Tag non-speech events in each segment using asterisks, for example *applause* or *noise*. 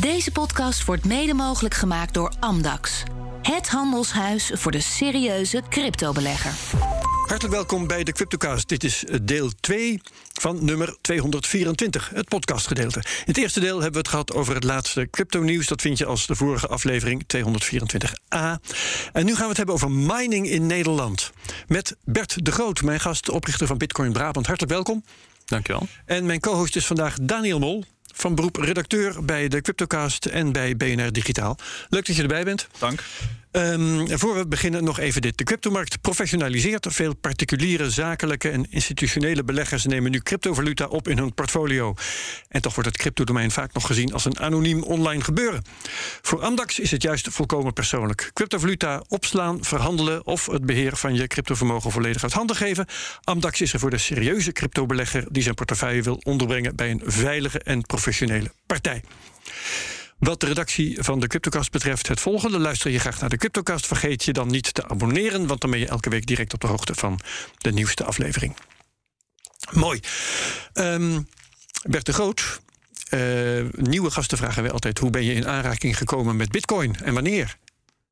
Deze podcast wordt mede mogelijk gemaakt door Amdax. Het handelshuis voor de serieuze cryptobelegger. Hartelijk welkom bij de Cryptocast. Dit is deel 2 van nummer 224, het podcastgedeelte. In het eerste deel hebben we het gehad over het laatste crypto-nieuws. Dat vind je als de vorige aflevering 224a. En nu gaan we het hebben over mining in Nederland. Met Bert de Groot, mijn gast, oprichter van Bitcoin Brabant. Hartelijk welkom. Dankjewel. En mijn co-host is vandaag Daniel Mol, van beroep redacteur bij de Cryptocast en bij BNR Digitaal. Leuk dat je erbij bent. Dank. Um, voor we beginnen nog even dit. De cryptomarkt professionaliseert. Veel particuliere, zakelijke en institutionele beleggers nemen nu cryptovaluta op in hun portfolio. En toch wordt het cryptodomein vaak nog gezien als een anoniem online gebeuren. Voor Amdax is het juist volkomen persoonlijk. Cryptovaluta opslaan, verhandelen of het beheer van je cryptovermogen volledig uit handen geven. Amdax is er voor de serieuze cryptobelegger die zijn portefeuille wil onderbrengen bij een veilige en professionele partij. Wat de redactie van de Cryptocast betreft het volgende. Luister je graag naar de Cryptocast, vergeet je dan niet te abonneren... want dan ben je elke week direct op de hoogte van de nieuwste aflevering. Mooi. Um, Bert de Groot, uh, nieuwe gasten vragen wij altijd... hoe ben je in aanraking gekomen met bitcoin en wanneer?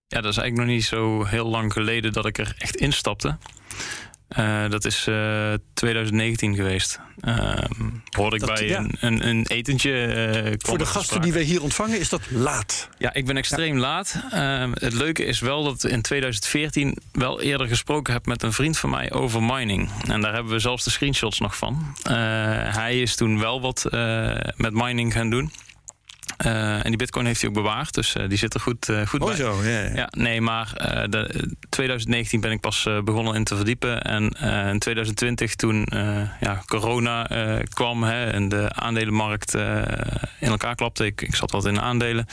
Ja, dat is eigenlijk nog niet zo heel lang geleden dat ik er echt instapte. Uh, dat is uh, 2019 geweest. Uh, hoorde ik dat, bij ja. een, een, een, etentje. Uh, Voor de gasten die wij hier ontvangen is dat laat. Ja, ik ben extreem ja. laat. Ehm, het leuke is wel dat ik in 2014 wel eerder gesproken heb met een vriend van mij over mining. En daar hebben we zelfs de screenshots nog van. Eh, hij is toen wel wat met mining gaan doen. Uh, en die bitcoin heeft hij ook bewaard, dus uh, die zit er goed, uh, goed oh, bij. zo, ja, ja. ja nee, maar de, 2019 ben ik pas begonnen in te verdiepen. En in 2020 toen ja, corona kwam hè, en de aandelenmarkt in elkaar klapte. Ik, ik zat wat in aandelen.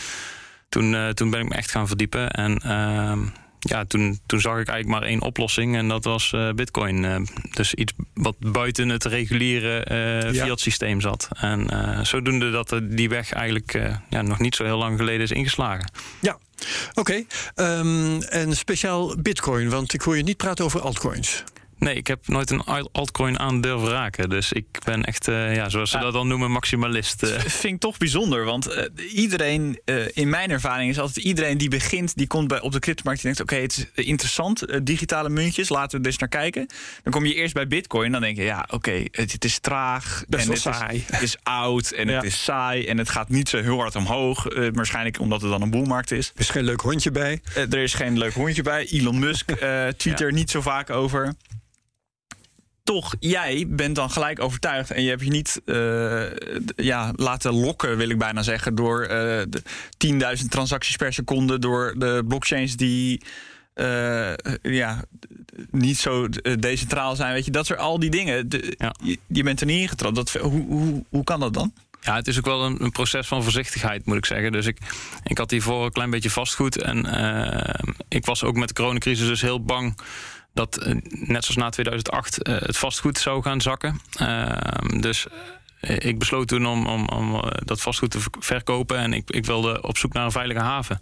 Toen, toen ben ik me echt gaan verdiepen. En ehm, ja, toen, toen zag ik eigenlijk maar één oplossing en dat was uh, Bitcoin. Uh, dus iets wat buiten het reguliere uh, fiat systeem zat. En zodoende dat die weg eigenlijk ja, nog niet zo heel lang geleden is ingeslagen. Ja, oké. Okay. Um, en speciaal Bitcoin, want ik hoor je niet praten over altcoins. Nee, ik heb nooit een altcoin aan durven raken. Dus ik ben echt, uh, ja, zoals ze ja. dat dan noemen, maximalist. Uh. Vind ik toch bijzonder. Want uh, iedereen, in mijn ervaring is altijd iedereen die begint, die komt bij, op de cryptomarkt en denkt: oké, okay, het is interessant, digitale muntjes, laten we er eens naar kijken. Dan kom je eerst bij Bitcoin, dan denk je: ja, oké, okay, het, het, is traag. Best en wel het saai. Is, het is oud en ja. het is saai en het gaat niet zo heel hard omhoog. waarschijnlijk omdat het dan een boelmarkt is. Er is geen leuk hondje bij. er is geen leuk hondje bij. Elon Musk tweet er niet zo vaak over toch, jij bent dan gelijk overtuigd en je hebt je niet uh, ja, laten lokken, wil ik bijna zeggen, door uh, de 10.000 transacties per seconde, door de blockchains die uh, ja, niet zo decentraal zijn. Weet je, dat soort al die dingen. De, ja. je, je, bent er niet ingetrapt. Dat, hoe, hoe, hoe kan dat dan? Ja, het is ook wel een, een, proces van voorzichtigheid, moet ik zeggen. Dus ik, ik had hiervoor een klein beetje vastgoed. En ik was ook met de coronacrisis dus heel bang dat uh, net zoals na 2008 uh, het vastgoed zou gaan zakken. Uh, dus ik besloot toen om, om, om dat vastgoed te verkopen en ik, ik wilde op zoek naar een veilige haven.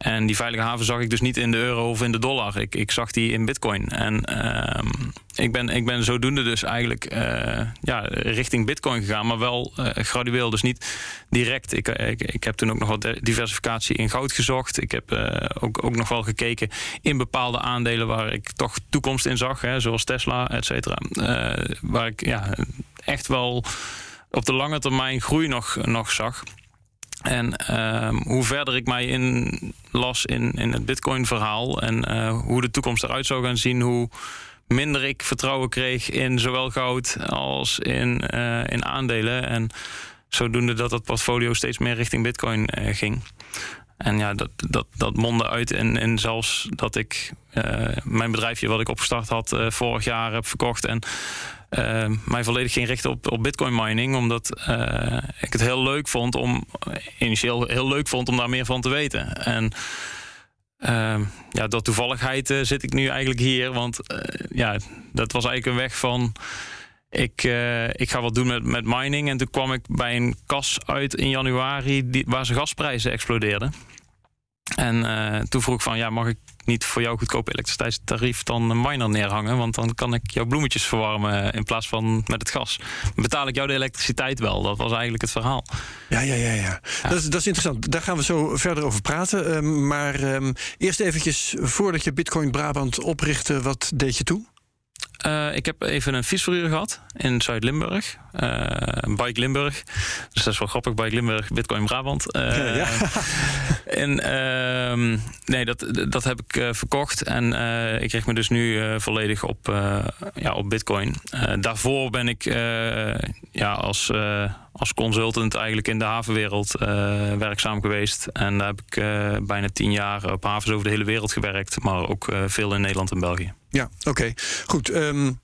En die veilige haven zag ik dus niet in de euro of in de dollar. Ik, ik zag die in bitcoin. En uh, ik, ben, ik ben zodoende dus eigenlijk uh, ja, richting bitcoin gegaan. Maar wel uh, gradueel, dus niet direct. Ik, ik, ik, heb toen ook nog wat diversificatie in goud gezocht. Ik heb ook, ook nog wel gekeken in bepaalde aandelen... waar ik toch toekomst in zag. Hè, zoals Tesla, et cetera. waar ik ja, echt wel op de lange termijn groei nog, nog zag... En uh, hoe verder ik mij in las in, in het Bitcoin-verhaal en uh, hoe de toekomst eruit zou gaan zien, hoe minder ik vertrouwen kreeg in zowel goud als in, uh, in aandelen. En zodoende dat dat portfolio steeds meer richting Bitcoin uh, ging. En ja, dat, dat, dat mondde uit en, en zelfs dat ik mijn bedrijfje wat ik opgestart had vorig jaar heb verkocht. En mij volledig ging richten op, op bitcoin mining. Omdat uh, ik het heel leuk vond om, initieel heel leuk vond om daar meer van te weten. En uh, ja, door toevalligheid uh, zit ik nu eigenlijk hier. Want ja, dat was eigenlijk een weg van. Ik, ik ga wat doen met, met mining. En toen kwam ik bij een kas uit in januari die, waar zijn gasprijzen explodeerden. En uh, toen vroeg ik van, ja, mag ik niet voor jouw goedkope elektriciteitstarief dan een miner neerhangen? Want dan kan ik jouw bloemetjes verwarmen in plaats van met het gas. Betaal ik jou de elektriciteit wel? Dat was eigenlijk het verhaal. Ja, ja, ja. ja. Dat, is, dat is interessant. Daar gaan we zo verder over praten. Uh, maar um, eerst eventjes, voordat je Bitcoin Brabant oprichtte, wat deed je toe? Uh, ik heb even een fietsverhuur gehad in Zuid-Limburg. Uh, Bike Limburg. Dus dat is wel grappig. Bike Limburg, Bitcoin Brabant. Uh, ja, ja. *laughs* en ehm, nee, dat, dat heb ik verkocht. En ik richt me dus nu volledig op, ja, op Bitcoin. daarvoor ben ik ja, als, als consultant eigenlijk in de havenwereld werkzaam geweest. En daar heb ik bijna tien jaar op havens over de hele wereld gewerkt. Maar ook veel in Nederland en België. Ja, oké. Goed. Um,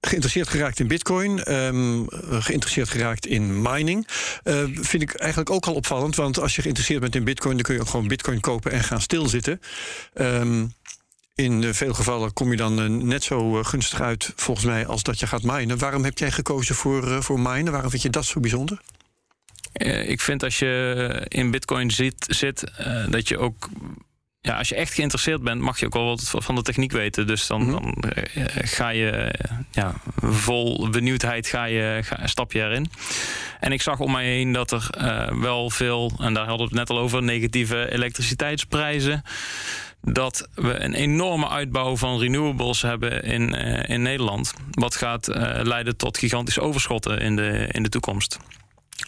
geïnteresseerd geraakt in bitcoin, um, geïnteresseerd geraakt in mining. Vind ik eigenlijk ook al opvallend, want als je geïnteresseerd bent in bitcoin, dan kun je gewoon bitcoin kopen en gaan stilzitten. Um, in veel gevallen kom je dan uh, net zo uh, gunstig uit, volgens mij, als dat je gaat minen. Waarom heb jij gekozen voor, voor minen? Waarom vind je dat zo bijzonder? ik vind als je in bitcoin zit, zit dat je ook ja, als je echt geïnteresseerd bent, mag je ook wel wat van de techniek weten. Dus dan, mm -hmm. dan uh, ga je ja, vol benieuwdheid ga je, ga, stap je erin. En ik zag om mij heen dat er wel veel, en daar hadden we het net al over, negatieve elektriciteitsprijzen. Dat we een enorme uitbouw van renewables hebben in, uh, in Nederland. Wat gaat leiden tot gigantische overschotten in de, in de toekomst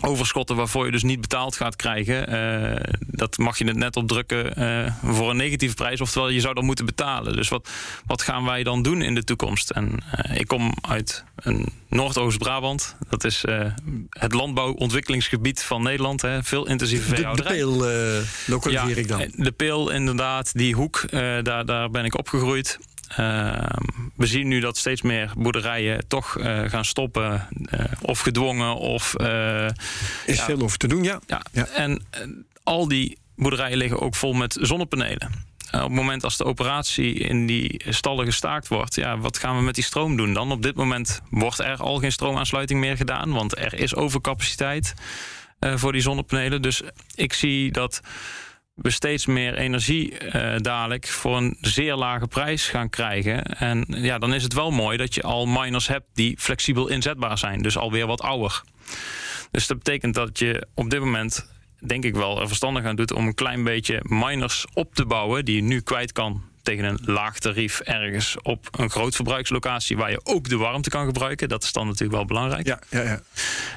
overschotten waarvoor je dus niet betaald gaat krijgen. Uh, dat mag je het net opdrukken uh, voor een negatieve prijs. Oftewel, je zou dan moeten betalen. Dus wat, wat gaan wij dan doen in de toekomst? En uh, ik kom uit een Noordoost-Brabant. Dat is het landbouwontwikkelingsgebied van Nederland. Hè. Veel intensieve veehouderij. De, de peel lokaliseer ja, ik dan. De peel inderdaad, die hoek, daar, daar ben ik opgegroeid. Uh, we zien nu dat steeds meer boerderijen toch uh, gaan stoppen, uh, of gedwongen, of. is ja, veel over te doen, ja. ja. ja. En al die boerderijen liggen ook vol met zonnepanelen. op het moment als de operatie in die stallen gestaakt wordt, ja, wat gaan we met die stroom doen dan? Op dit moment wordt er al geen stroomaansluiting meer gedaan, want er is overcapaciteit voor die zonnepanelen. Dus ik zie dat we steeds meer energie uh, dadelijk voor een zeer lage prijs gaan krijgen. En ja, dan is het wel mooi dat je al miners hebt die flexibel inzetbaar zijn. Dus alweer wat ouder. Dus dat betekent dat je op dit moment, denk ik wel, er verstandig aan doet om een klein beetje miners op te bouwen die je nu kwijt kan tegen een laag tarief ergens op een groot verbruikslocatie waar je ook de warmte kan gebruiken. Dat is dan natuurlijk wel belangrijk. Ja, ja, ja.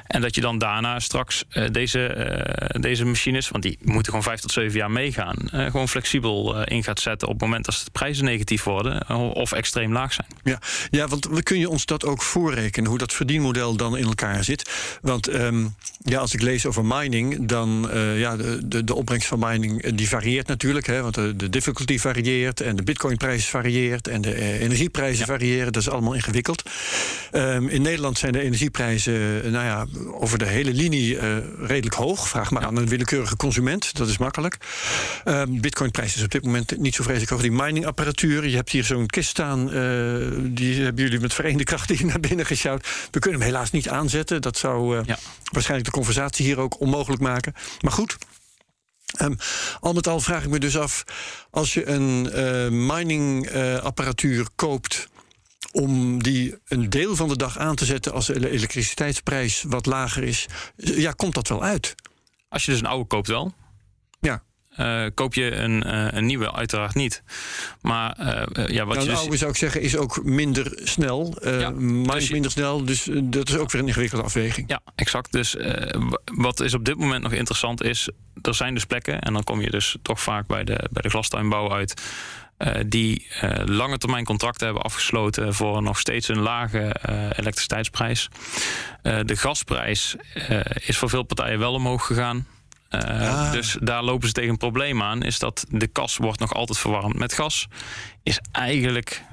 En dat je dan daarna straks uh, deze, uh, deze machines, want die moeten gewoon vijf tot zeven jaar meegaan, uh, gewoon flexibel in gaat zetten op het moment dat de prijzen negatief worden of extreem laag zijn. Ja, ja want we kun je ons dat ook voorrekenen, hoe dat verdienmodel dan in elkaar zit. Want um, ja, als ik lees over mining, dan ja, de, de, de opbrengst van mining die varieert natuurlijk, hè, want de, de difficulty varieert en de bitcoinprijs varieert en de eh, energieprijzen ja. variëren. Dat is allemaal ingewikkeld. Um, in Nederland zijn de energieprijzen uh, nou ja, over de hele linie uh, redelijk hoog. Vraag maar ja. aan een willekeurige consument. Dat is makkelijk. Um, bitcoinprijs is op dit moment niet zo vreselijk hoog. Die miningapparatuur. Je hebt hier zo'n kist staan. die hebben jullie met verenigde krachten hier naar binnen gesjouwd. We kunnen hem helaas niet aanzetten. Dat zou ja. waarschijnlijk de conversatie hier ook onmogelijk maken. Maar goed. Um, al met al vraag ik me dus af, als je een uh, miningapparatuur uh, koopt om die een deel van de dag aan te zetten als de elektriciteitsprijs wat lager is, ja, komt dat wel uit? Als je dus een oude koopt wel. Ja. Uh, koop je een, uh, een, nieuwe, uiteraard niet. Maar uh, ja, wat nou, je. Een oude zou ik zeggen is ook minder snel. Ja, maar dus minder snel, dus dat is ook weer een ingewikkelde afweging. Ja, exact. Dus wat is op dit moment nog interessant is. Er zijn dus plekken, en dan kom je dus toch vaak bij de, bij de glastuinbouw uit. Uh, die uh, lange termijn contracten hebben afgesloten voor nog steeds een lage uh, elektriciteitsprijs. de gasprijs is voor veel partijen wel omhoog gegaan. Ah. Dus daar lopen ze tegen een probleem aan. Is dat de kas wordt nog altijd verwarmd met gas. Is eigenlijk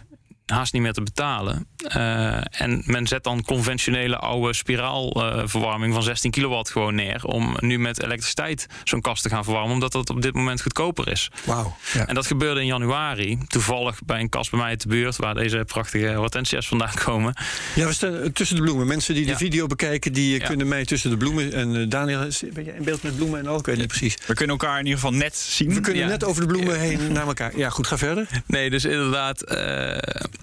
haast niet meer te betalen. Uh, en men zet dan conventionele oude spiraalverwarming uh, van 16 kilowatt gewoon neer. Om nu met elektriciteit zo'n kast te gaan verwarmen. Omdat dat op dit moment goedkoper is. Wauw. Ja. En dat gebeurde in januari. Toevallig bij een kast bij mij uit de buurt. Waar deze prachtige hortensia's vandaan komen. Ja, we staan tussen de bloemen. Mensen die de ja. video bekijken, die ja. kunnen mij tussen de bloemen. En uh, Daniel, ben jij in beeld met bloemen en ook? Ik weet niet precies. We kunnen elkaar in ieder geval net zien. We kunnen net over de bloemen heen naar elkaar. Ja, goed, ga verder. Nee, dus inderdaad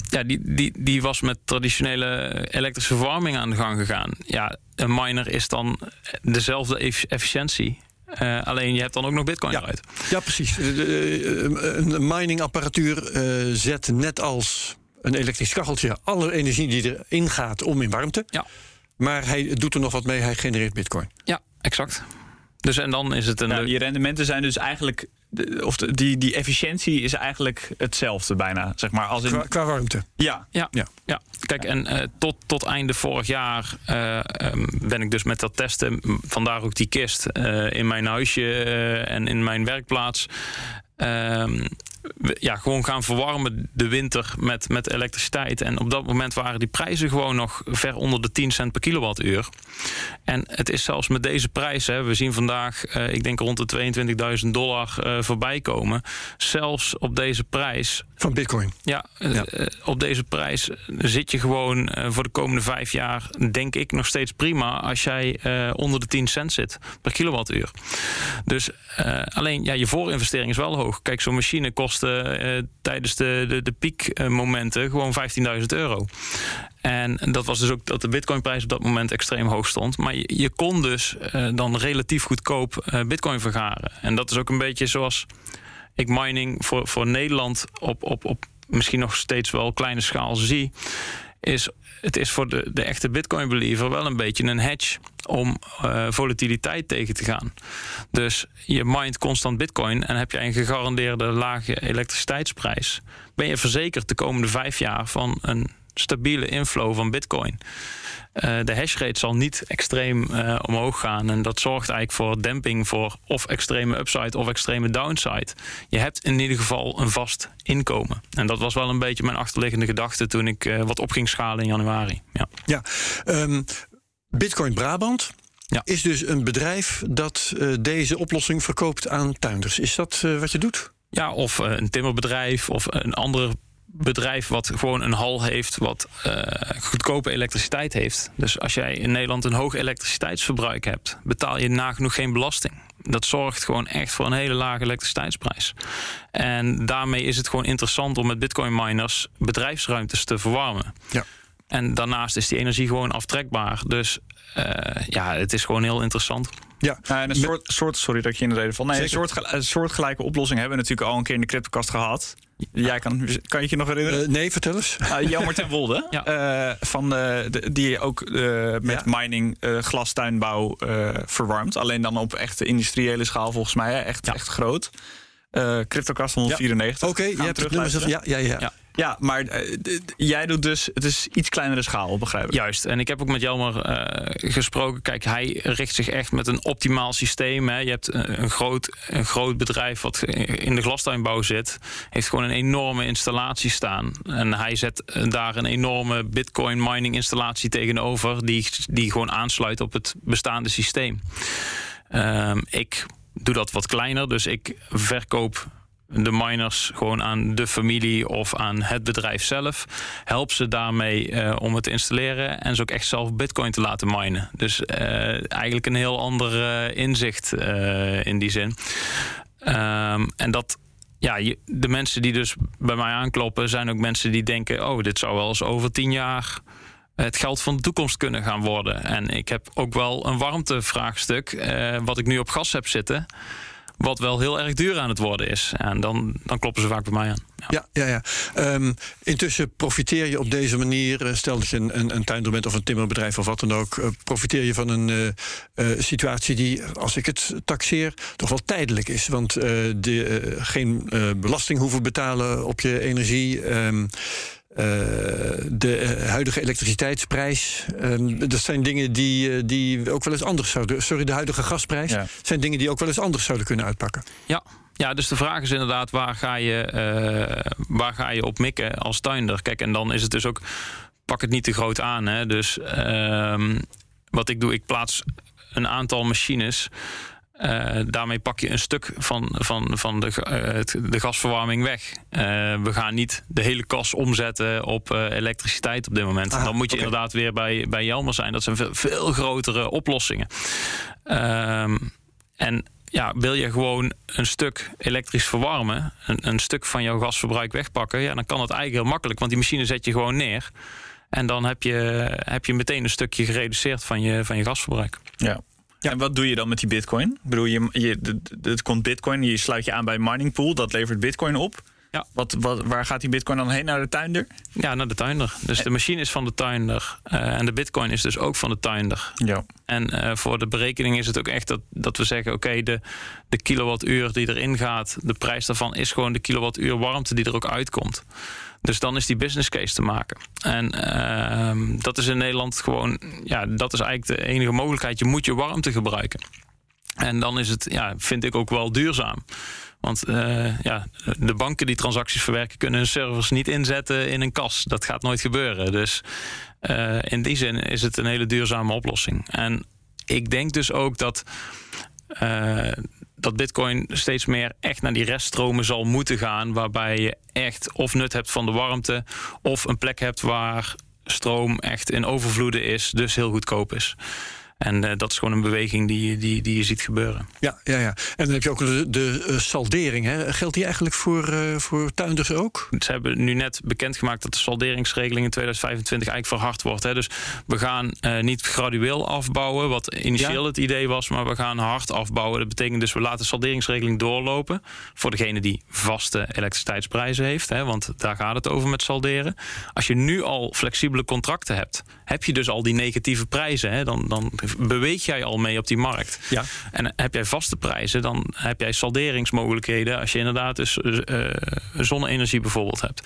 ja, die, die, die was met traditionele elektrische verwarming aan de gang gegaan. Ja, een miner is dan dezelfde efficiëntie. Uh, alleen je hebt dan ook nog bitcoin ja. eruit. Ja, precies. De, een miningapparatuur uh, zet net als een elektrisch kacheltje alle energie die erin gaat om in warmte. Ja. Maar hij doet er nog wat mee, hij genereert bitcoin. Ja, exact. Dus en dan is het een. Ja, die rendementen zijn dus eigenlijk de, of de, die, die efficiëntie is eigenlijk hetzelfde bijna, zeg maar. Als in... qua, qua warmte. Ja. Ja, ja. ja. kijk, en uh, tot, tot einde vorig jaar uh, um, ben ik dus met dat testen, vandaar ook die kist, uh, in mijn huisje en in mijn werkplaats. Um, ja, gewoon gaan verwarmen de winter met, met elektriciteit. En op dat moment waren die prijzen gewoon nog ver onder de 10 cent per kilowattuur. En het is zelfs met deze prijzen, we zien vandaag, uh, ik denk rond de 22.000 dollar uh, voorbij komen. Zelfs op deze prijs. Van Bitcoin. Ja, ja. Uh, op deze prijs zit je gewoon voor de komende vijf jaar, denk ik, nog steeds prima als jij onder de 10 cent zit per kilowattuur. Dus alleen, ja, je voorinvestering is wel hoog. Kijk, zo'n machine kost uh, tijdens de, de, de piekmomenten gewoon 15.000 euro. En dat was dus ook dat de bitcoinprijs op dat moment extreem hoog stond. Maar je, kon dus uh, dan relatief goedkoop uh, bitcoin vergaren. En dat is ook een beetje zoals ik mining voor, voor Nederland op, op, op misschien nog steeds wel kleine schaal zie. Is het is voor de, de echte Bitcoin-believer wel een beetje een hedge om uh, volatiliteit tegen te gaan. Dus je mindt constant Bitcoin en heb je een gegarandeerde lage elektriciteitsprijs, ben je verzekerd de komende vijf jaar van een stabiele inflow van Bitcoin. Uh, de hashrate zal niet extreem uh, omhoog gaan. En dat zorgt eigenlijk voor demping voor of extreme upside of extreme downside. Je hebt in ieder geval een vast inkomen. En dat was wel een beetje mijn achterliggende gedachte toen ik uh, wat op ging schalen in januari. Ja, ja um, Bitcoin Brabant. Ja. Is dus een bedrijf dat deze oplossing verkoopt aan tuinders. Is dat wat je doet? Ja, of een timmerbedrijf of een andere bedrijf wat gewoon een hal heeft, wat uh, goedkope elektriciteit heeft. Dus als jij in Nederland een hoog elektriciteitsverbruik hebt, betaal je nagenoeg geen belasting. Dat zorgt gewoon echt voor een hele lage elektriciteitsprijs. En daarmee is het gewoon interessant om met bitcoin miners bedrijfsruimtes te verwarmen. Ja. En daarnaast is die energie gewoon aftrekbaar. Dus uh, ja, het is gewoon heel interessant. Ja, uh, en een soort, soort, sorry dat ik je in de reden val. Nee, een soort, soortgelijke oplossing hebben we natuurlijk al een keer in de cryptocast gehad. Jij kan, kan je je nog herinneren? Uh, nee, vertel eens. Uh, Jelmer ten Wolde. *laughs* ja. uh, van, de, die ook met ja. mining glastuinbouw verwarmt. Alleen dan op echt industriële schaal volgens mij. Hè? Echt, ja. echt groot. Cryptocast 194. Ja. Oké, okay, je hebt het nummer. Ja, ja, ja. Ja. Maar uh, jij doet dus, het is iets kleinere schaal, begrijp ik. Juist, en ik heb ook met Jelmer uh, gesproken. Kijk, hij richt zich echt met een optimaal systeem. Hè. Je hebt een groot, een groot bedrijf wat in de glastuinbouw zit. Heeft gewoon een enorme installatie staan. En hij zet daar een enorme bitcoin mining installatie tegenover. Die, die gewoon aansluit op het bestaande systeem. Uh, ik doe dat wat kleiner, dus ik verkoop de miners gewoon aan de familie of aan het bedrijf zelf. Help ze daarmee uh, om het te installeren en ze ook echt zelf bitcoin te laten minen. Dus uh, eigenlijk een heel ander uh, inzicht in die zin. Um, en dat ja, de mensen die dus bij mij aankloppen, zijn ook mensen die denken: oh, dit zou wel eens over tien jaar het geld van de toekomst kunnen gaan worden. En ik heb ook wel een warmtevraagstuk, uh, wat ik nu op gas heb zitten. Wat wel heel erg duur aan het worden is. En dan, dan kloppen ze vaak bij mij aan. Ja, ja, ja. Um, intussen profiteer je op deze manier. Stel dat je een, een, een bent of een timmerbedrijf of wat dan ook. Uh, profiteer je van een uh, situatie die, als ik het taxeer, toch wel tijdelijk is. Want de, geen belasting hoeven betalen op je energie. Um, de huidige elektriciteitsprijs. Um, dat zijn dingen die, uh, die ook wel eens anders zouden. Sorry, de huidige gasprijs. Ja. zijn dingen die ook wel eens anders zouden kunnen uitpakken. Ja. ja, dus de vraag is inderdaad, waar ga, je, eh, waar ga je op mikken als tuinder? Kijk, en dan is het dus ook, pak het niet te groot aan. Hè? Dus ehm, wat ik doe, ik plaats een aantal machines. Uh, daarmee pak je een stuk van, van, van de, uh, de gasverwarming weg. Uh, we gaan niet de hele kas omzetten op elektriciteit op dit moment. Aha, dan moet je okay. inderdaad weer bij, bij Jelmer zijn. Dat zijn veel, veel grotere oplossingen. Ehm, en ja, wil je gewoon een stuk elektrisch verwarmen, een, een, stuk van jouw gasverbruik wegpakken, ja, dan kan dat eigenlijk heel makkelijk, want die machine zet je gewoon neer. En dan heb je, heb je meteen een stukje gereduceerd van je, van je gasverbruik. Ja. Ja. En wat doe je dan met die bitcoin? Ik bedoel, je, je, het komt bitcoin, je sluit je aan bij een mining pool, dat levert bitcoin op. Ja. Wat, wat, waar gaat die bitcoin dan heen? Naar de tuinder? Ja, naar de tuinder. Dus de machine is van de tuinder. Uh, en de bitcoin is dus ook van de tuinder. Ja. En uh, voor de berekening is het ook echt dat, dat we zeggen... oké, okay, de, de kilowattuur die erin gaat... de prijs daarvan is gewoon de kilowattuur warmte die er ook uitkomt. Dus dan is die business case te maken. En uh, dat is in Nederland gewoon... ja, dat is eigenlijk de enige mogelijkheid. Je moet je warmte gebruiken. En dan is het, ja, vind ik ook wel duurzaam. Want uh, ja, de banken die transacties verwerken kunnen hun servers niet inzetten in een kas. Dat gaat nooit gebeuren. Dus uh, in die zin is het een hele duurzame oplossing. En ik denk dus ook dat. Uh, dat Bitcoin steeds meer echt naar die reststromen zal moeten gaan. Waarbij je echt of nut hebt van de warmte. of een plek hebt waar stroom echt in overvloeden is. dus heel goedkoop is. En uh, dat is gewoon een beweging die, die, die je ziet gebeuren. Ja, ja, ja. En dan heb je ook de, de uh, saldering. Hè? Geldt die eigenlijk voor, uh, voor tuinders ook? Ze hebben nu net bekendgemaakt dat de salderingsregeling in 2025 eigenlijk verhard wordt. Hè? Dus we gaan niet gradueel afbouwen, wat initieel ja. het idee was, maar we gaan hard afbouwen. Dat betekent dus we laten de salderingsregeling doorlopen voor degene die vaste elektriciteitsprijzen heeft. Hè? Want daar gaat het over met salderen. Als je nu al flexibele contracten hebt, heb je dus al die negatieve prijzen. Hè? Dan, dan beweeg jij al mee op die markt. Ja. En heb jij vaste prijzen, dan heb jij salderingsmogelijkheden als je inderdaad dus uh, zonne-energie bijvoorbeeld hebt.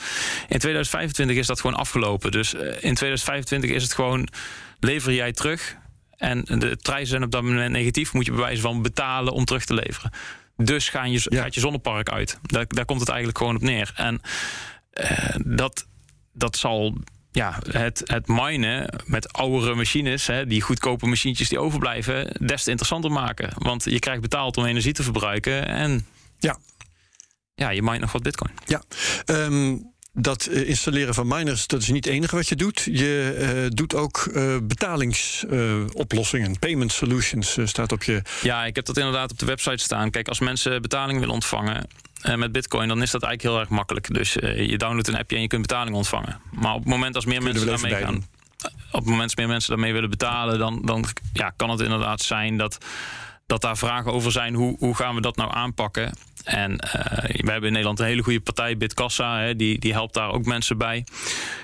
In 2025 is dat gewoon afgelopen. Dus uh, in 2025 is het gewoon lever jij terug. En de prijzen zijn op dat moment negatief, moet je bewijzen van betalen om terug te leveren. Dus gaan je, ja. gaat je zonnepark uit. Daar, daar komt het eigenlijk gewoon op neer. En dat, dat zal ja, het, het minen met oudere machines, hè, die goedkope machientjes die overblijven, des te interessanter maken. Want je krijgt betaald om energie te verbruiken en ja, ja je mine nog wat bitcoin. Ja, um, dat installeren van miners, dat is niet het enige wat je doet. Je uh, doet ook uh, betalingsoplossingen, uh, payment solutions staat op je. Ja, ik heb dat inderdaad op de website staan. Kijk, als mensen betaling willen ontvangen, met Bitcoin, dan is dat eigenlijk heel erg makkelijk. Dus je downloadt een appje en je kunt betaling ontvangen. Maar op het moment als meer mensen daarmee gaan. Op het moment als meer mensen daarmee willen betalen, dan, dan ja, kan het inderdaad zijn dat, dat daar vragen over zijn. Hoe, hoe gaan we dat nou aanpakken? En uh, we hebben in Nederland een hele goede partij, Bitkassa, hè, die, die helpt daar ook mensen bij.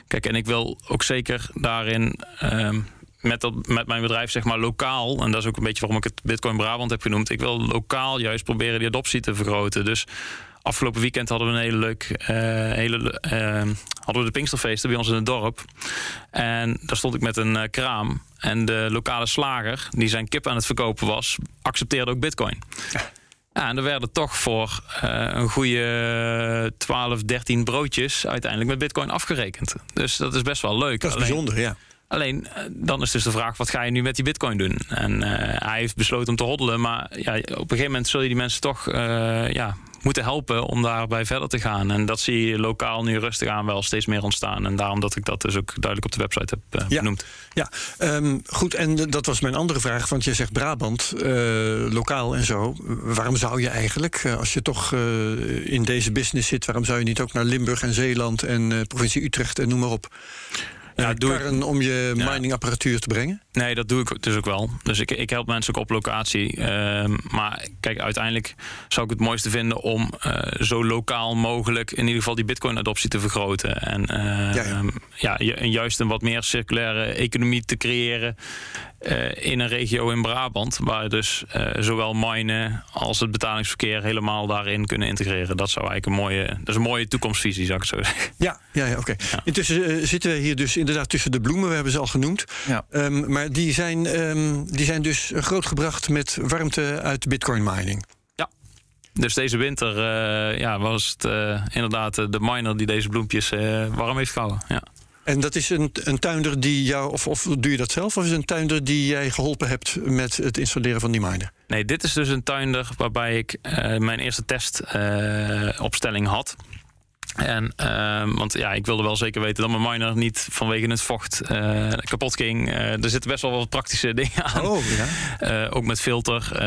Kijk, en ik wil ook zeker daarin. Uh, met, met mijn bedrijf, zeg maar lokaal, en dat is ook een beetje waarom ik het Bitcoin Brabant heb genoemd. Ik wil lokaal juist proberen die adoptie te vergroten. Dus afgelopen weekend hadden we een hele leuk, uh, hele, uh, hadden we de Pinksterfeesten bij ons in het dorp. En daar stond ik met een uh, kraam. En de lokale slager, die zijn kip aan het verkopen was, accepteerde ook Bitcoin. Ja. Ja, en er werden toch voor uh, een goede 12, 13 broodjes uiteindelijk met Bitcoin afgerekend. Dus dat is best wel leuk. Dat is Alleen, bijzonder, ja. Alleen dan is dus de vraag: wat ga je nu met die Bitcoin doen? En uh, hij heeft besloten om te hoddelen, maar ja, op een gegeven moment zul je die mensen toch uh, ja, moeten helpen om daarbij verder te gaan. En dat zie je lokaal nu rustig aan wel steeds meer ontstaan. En daarom dat ik dat dus ook duidelijk op de website heb uh, ja. benoemd. Ja, um, goed. En dat was mijn andere vraag. Want je zegt Brabant, uh, lokaal en zo. Waarom zou je eigenlijk, als je toch uh, in deze business zit... waarom zou je niet ook naar Limburg en Zeeland en provincie Utrecht en noem maar op... Ja, doe ik, om je miningapparatuur te brengen? Nee, dat doe ik dus ook wel. Dus ik, ik help mensen ook op locatie. Uh, maar kijk, uiteindelijk zou ik het mooiste vinden om uh, zo lokaal mogelijk in ieder geval die bitcoin-adoptie te vergroten. En uh, ja, ja. ja, juist een wat meer circulaire economie te creëren. Uh, in een regio in Brabant, waar dus uh, zowel minen als het betalingsverkeer helemaal daarin kunnen integreren. Dat zou eigenlijk een mooie, dat is een mooie toekomstvisie, zou ik zo zeggen. Ja, ja, ja oké. Okay. Ja. Intussen uh, zitten we hier dus inderdaad tussen de bloemen, we hebben ze al genoemd. Ja. Um, maar die zijn, um, die zijn dus grootgebracht met warmte uit bitcoin mining. Ja. dus deze winter eh, ja, was het eh, inderdaad eh, de miner die deze bloempjes warm heeft gehouden. Ja. En dat is een, een tuinder die jou, of, of doe je dat zelf, of is een tuinder die jij geholpen hebt met het installeren van die miner? Nee, dit is dus een tuinder waarbij ik mijn eerste testopstelling had. En, ehm, want ja, ik wilde wel zeker weten dat mijn miner niet vanwege het vocht eh, kapot ging. Eh, er zitten best wel wat praktische *laughs* dingen aan. Oh, ja. Eh, ook met filter, eh,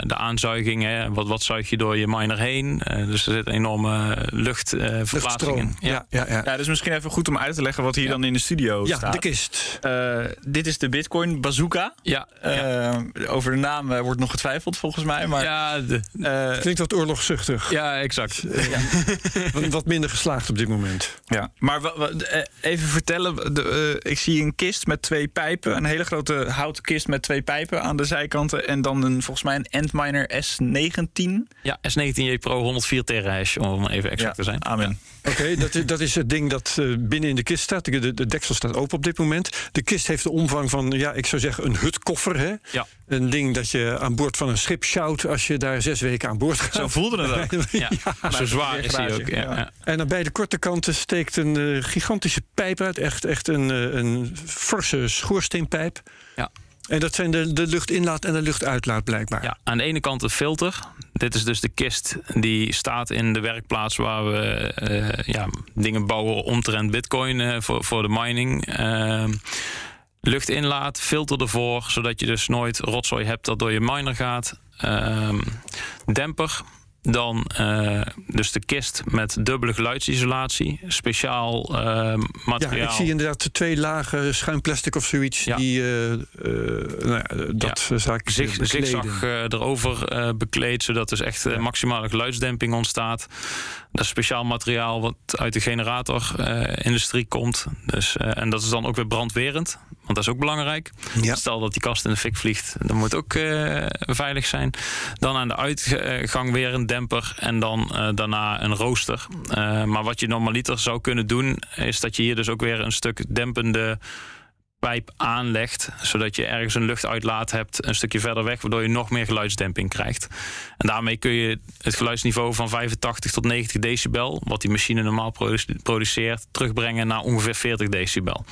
de aanzuiging. Hè, wat, wat zuig je door je miner heen? Eh, dus er zit een enorme luchtverplaatsing in. Ja, ja, ja. Ja, dus misschien even goed om uit te leggen wat hier dan in de studio Ja, staat. de kist. Eh, dit is de Bitcoin Bazooka. Ja, Over de naam wordt nog getwijfeld volgens mij. Maar ja, de- eh, Klinkt wat oorlogszuchtig. ja, exact. *laughs* Wat- minder geslaagd op dit moment. Ja, maar eh, even vertellen. De, eh, ik zie een kist met twee pijpen. Een hele grote houten kist met twee pijpen aan de zijkanten. En dan een, volgens mij een Antminer S19. Ja, S19J Pro 104 terahash, om even exact te zijn. Amen. Oké, dat, is- dat is het ding dat eh, binnen in de kist staat. De, de deksel staat open op dit moment. De kist heeft de omvang van, ja, ik zou zeggen, een hutkoffer. Hè? Ja. Een ding dat je aan boord van een schip sjouwt als je daar zes weken aan boord gaat. Zo voelde het ook. *laughs* Ja, zo zwaar is hij ook. Ja. En aan beide korte kanten steekt een eh, gigantische pijp uit. Echt, echt een, eh, een forse schoorsteenpijp. Ja. En dat zijn de, de luchtinlaat en de luchtuitlaat blijkbaar. Ja, aan de ene kant een filter. Dit is dus de kist die staat in de werkplaats waar we eh, ja, dingen bouwen omtrent bitcoin eh, voor, voor de mining. Ehm luchtinlaat, filter ervoor, zodat je dus nooit rotzooi hebt dat door je miner gaat. Ehm, demper. Dan eh, dus de kist met dubbele geluidsisolatie. Speciaal eh, Ja, materiaal. ik zie inderdaad twee lagen schuim plastic of zoiets. Ja. Die, eh, nou ja, dat ja. zaak Zig, zigzag erover bekleed, zodat dus echt maximale geluidsdemping ontstaat. Dat is speciaal materiaal wat uit de generatorindustrie komt. Dus, eh, en dat is dan ook weer brandwerend, want dat is ook belangrijk. Ja. Stel dat die kast in de fik vliegt, dan moet ook eh, veilig zijn. Dan aan de uitgang weer een demper en dan eh, daarna een rooster. Maar wat je normaliter zou kunnen doen, is dat je hier dus ook weer een stuk dempende pijp aanlegt, zodat je ergens een luchtuitlaat hebt, een stukje verder weg, waardoor je nog meer geluidsdemping krijgt. En daarmee kun je het geluidsniveau van 85 tot 90 decibel, wat die machine normaal produ- produceert, terugbrengen naar ongeveer 40 decibel.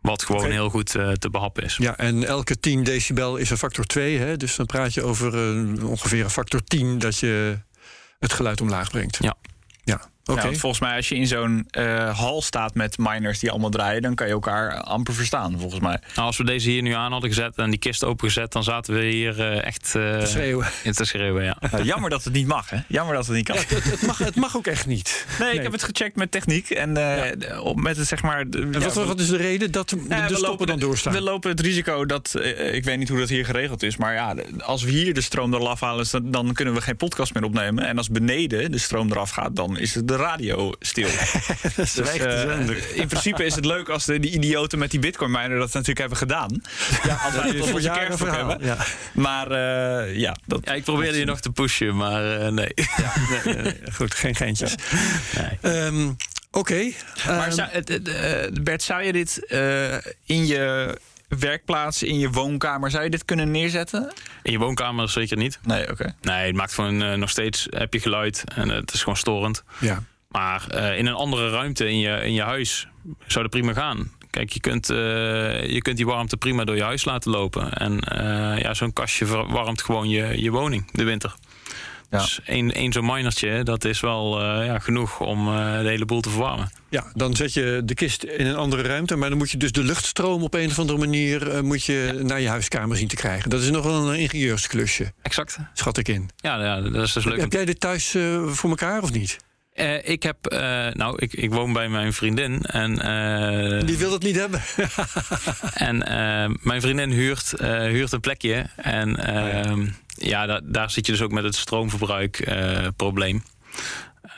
Wat gewoon heel goed eh, te behappen is. Ja, en elke 10 decibel is een factor 2. Hè? Dus dan praat je over eh, ongeveer een factor 10 dat je het geluid omlaag brengt. Ja. Ja, want volgens mij als je in zo'n eh, hal staat met miners die allemaal draaien... dan kan je elkaar amper verstaan, volgens mij. Nou, als we deze hier nu aan hadden gezet en die kist opengezet, dan zaten we hier eh, echt eh, Te schreeuwen. in te schreeuwen. Ja. *laughs* Nou, jammer dat het niet mag, hè? Jammer dat het niet kan. Het, het, mag, het mag ook echt niet. Nee, ik heb het gecheckt met techniek. En eh, met het, zeg maar... de- En ja, wat, wat is de reden dat de, Ja, de we stoppen lopen- dan doorstaan? We lopen het risico dat, ik weet niet hoe dat hier geregeld is, maar ja, als we hier de stroom eraf halen, dan, dan kunnen we geen podcast meer opnemen. En als beneden de stroom eraf gaat, dan is het de radio stil. *laughs* dus, eh, in principe is het leuk als de, die idioten met die bitcoin miner dat natuurlijk hebben gedaan. Ja, als wij het op voor jaren verhaal. hebben. Ja. Maar eh, ja, dat, ja, ik probeerde je nog te pushen, maar eh, nee. Nee, nee, nee, goed, geen geintjes. nee. Ehm, Oké. Maar ehm, zou, het- het, eh, Bert, zou je dit eh, in je werkplaats, in je woonkamer, zou je dit kunnen neerzetten? In je woonkamer zeker niet. Nee, oké. Nee, het maakt gewoon eh, nog steeds heb je geluid en het is gewoon storend. ja. Maar eh, in een andere ruimte in je, in je huis zou dat prima gaan. Kijk, je kunt, eh, je kunt die warmte prima door je huis laten lopen. En eh, ja, zo'n kastje verwarmt gewoon je, je woning de winter. Ja. Dus één, één zo'n minertje, dat is wel eh, ja, genoeg om eh, de hele boel te verwarmen. ja, dan zet je de kist in een andere ruimte. Maar dan moet je dus de luchtstroom op een of andere manier eh, moet je naar je huiskamer zien te krijgen. Dat is nog wel een ingenieursklusje, Exact. schat ik in. Ja, ja dat is dus leuk. Heb jij dit thuis voor elkaar of niet? Ik heb, nou, ik, ik woon bij mijn vriendin en Die wil dat niet hebben. *laughs* En mijn vriendin huurt, huurt een plekje. En ehm, ja, da- daar zit je dus ook met het stroomverbruik eh, probleem.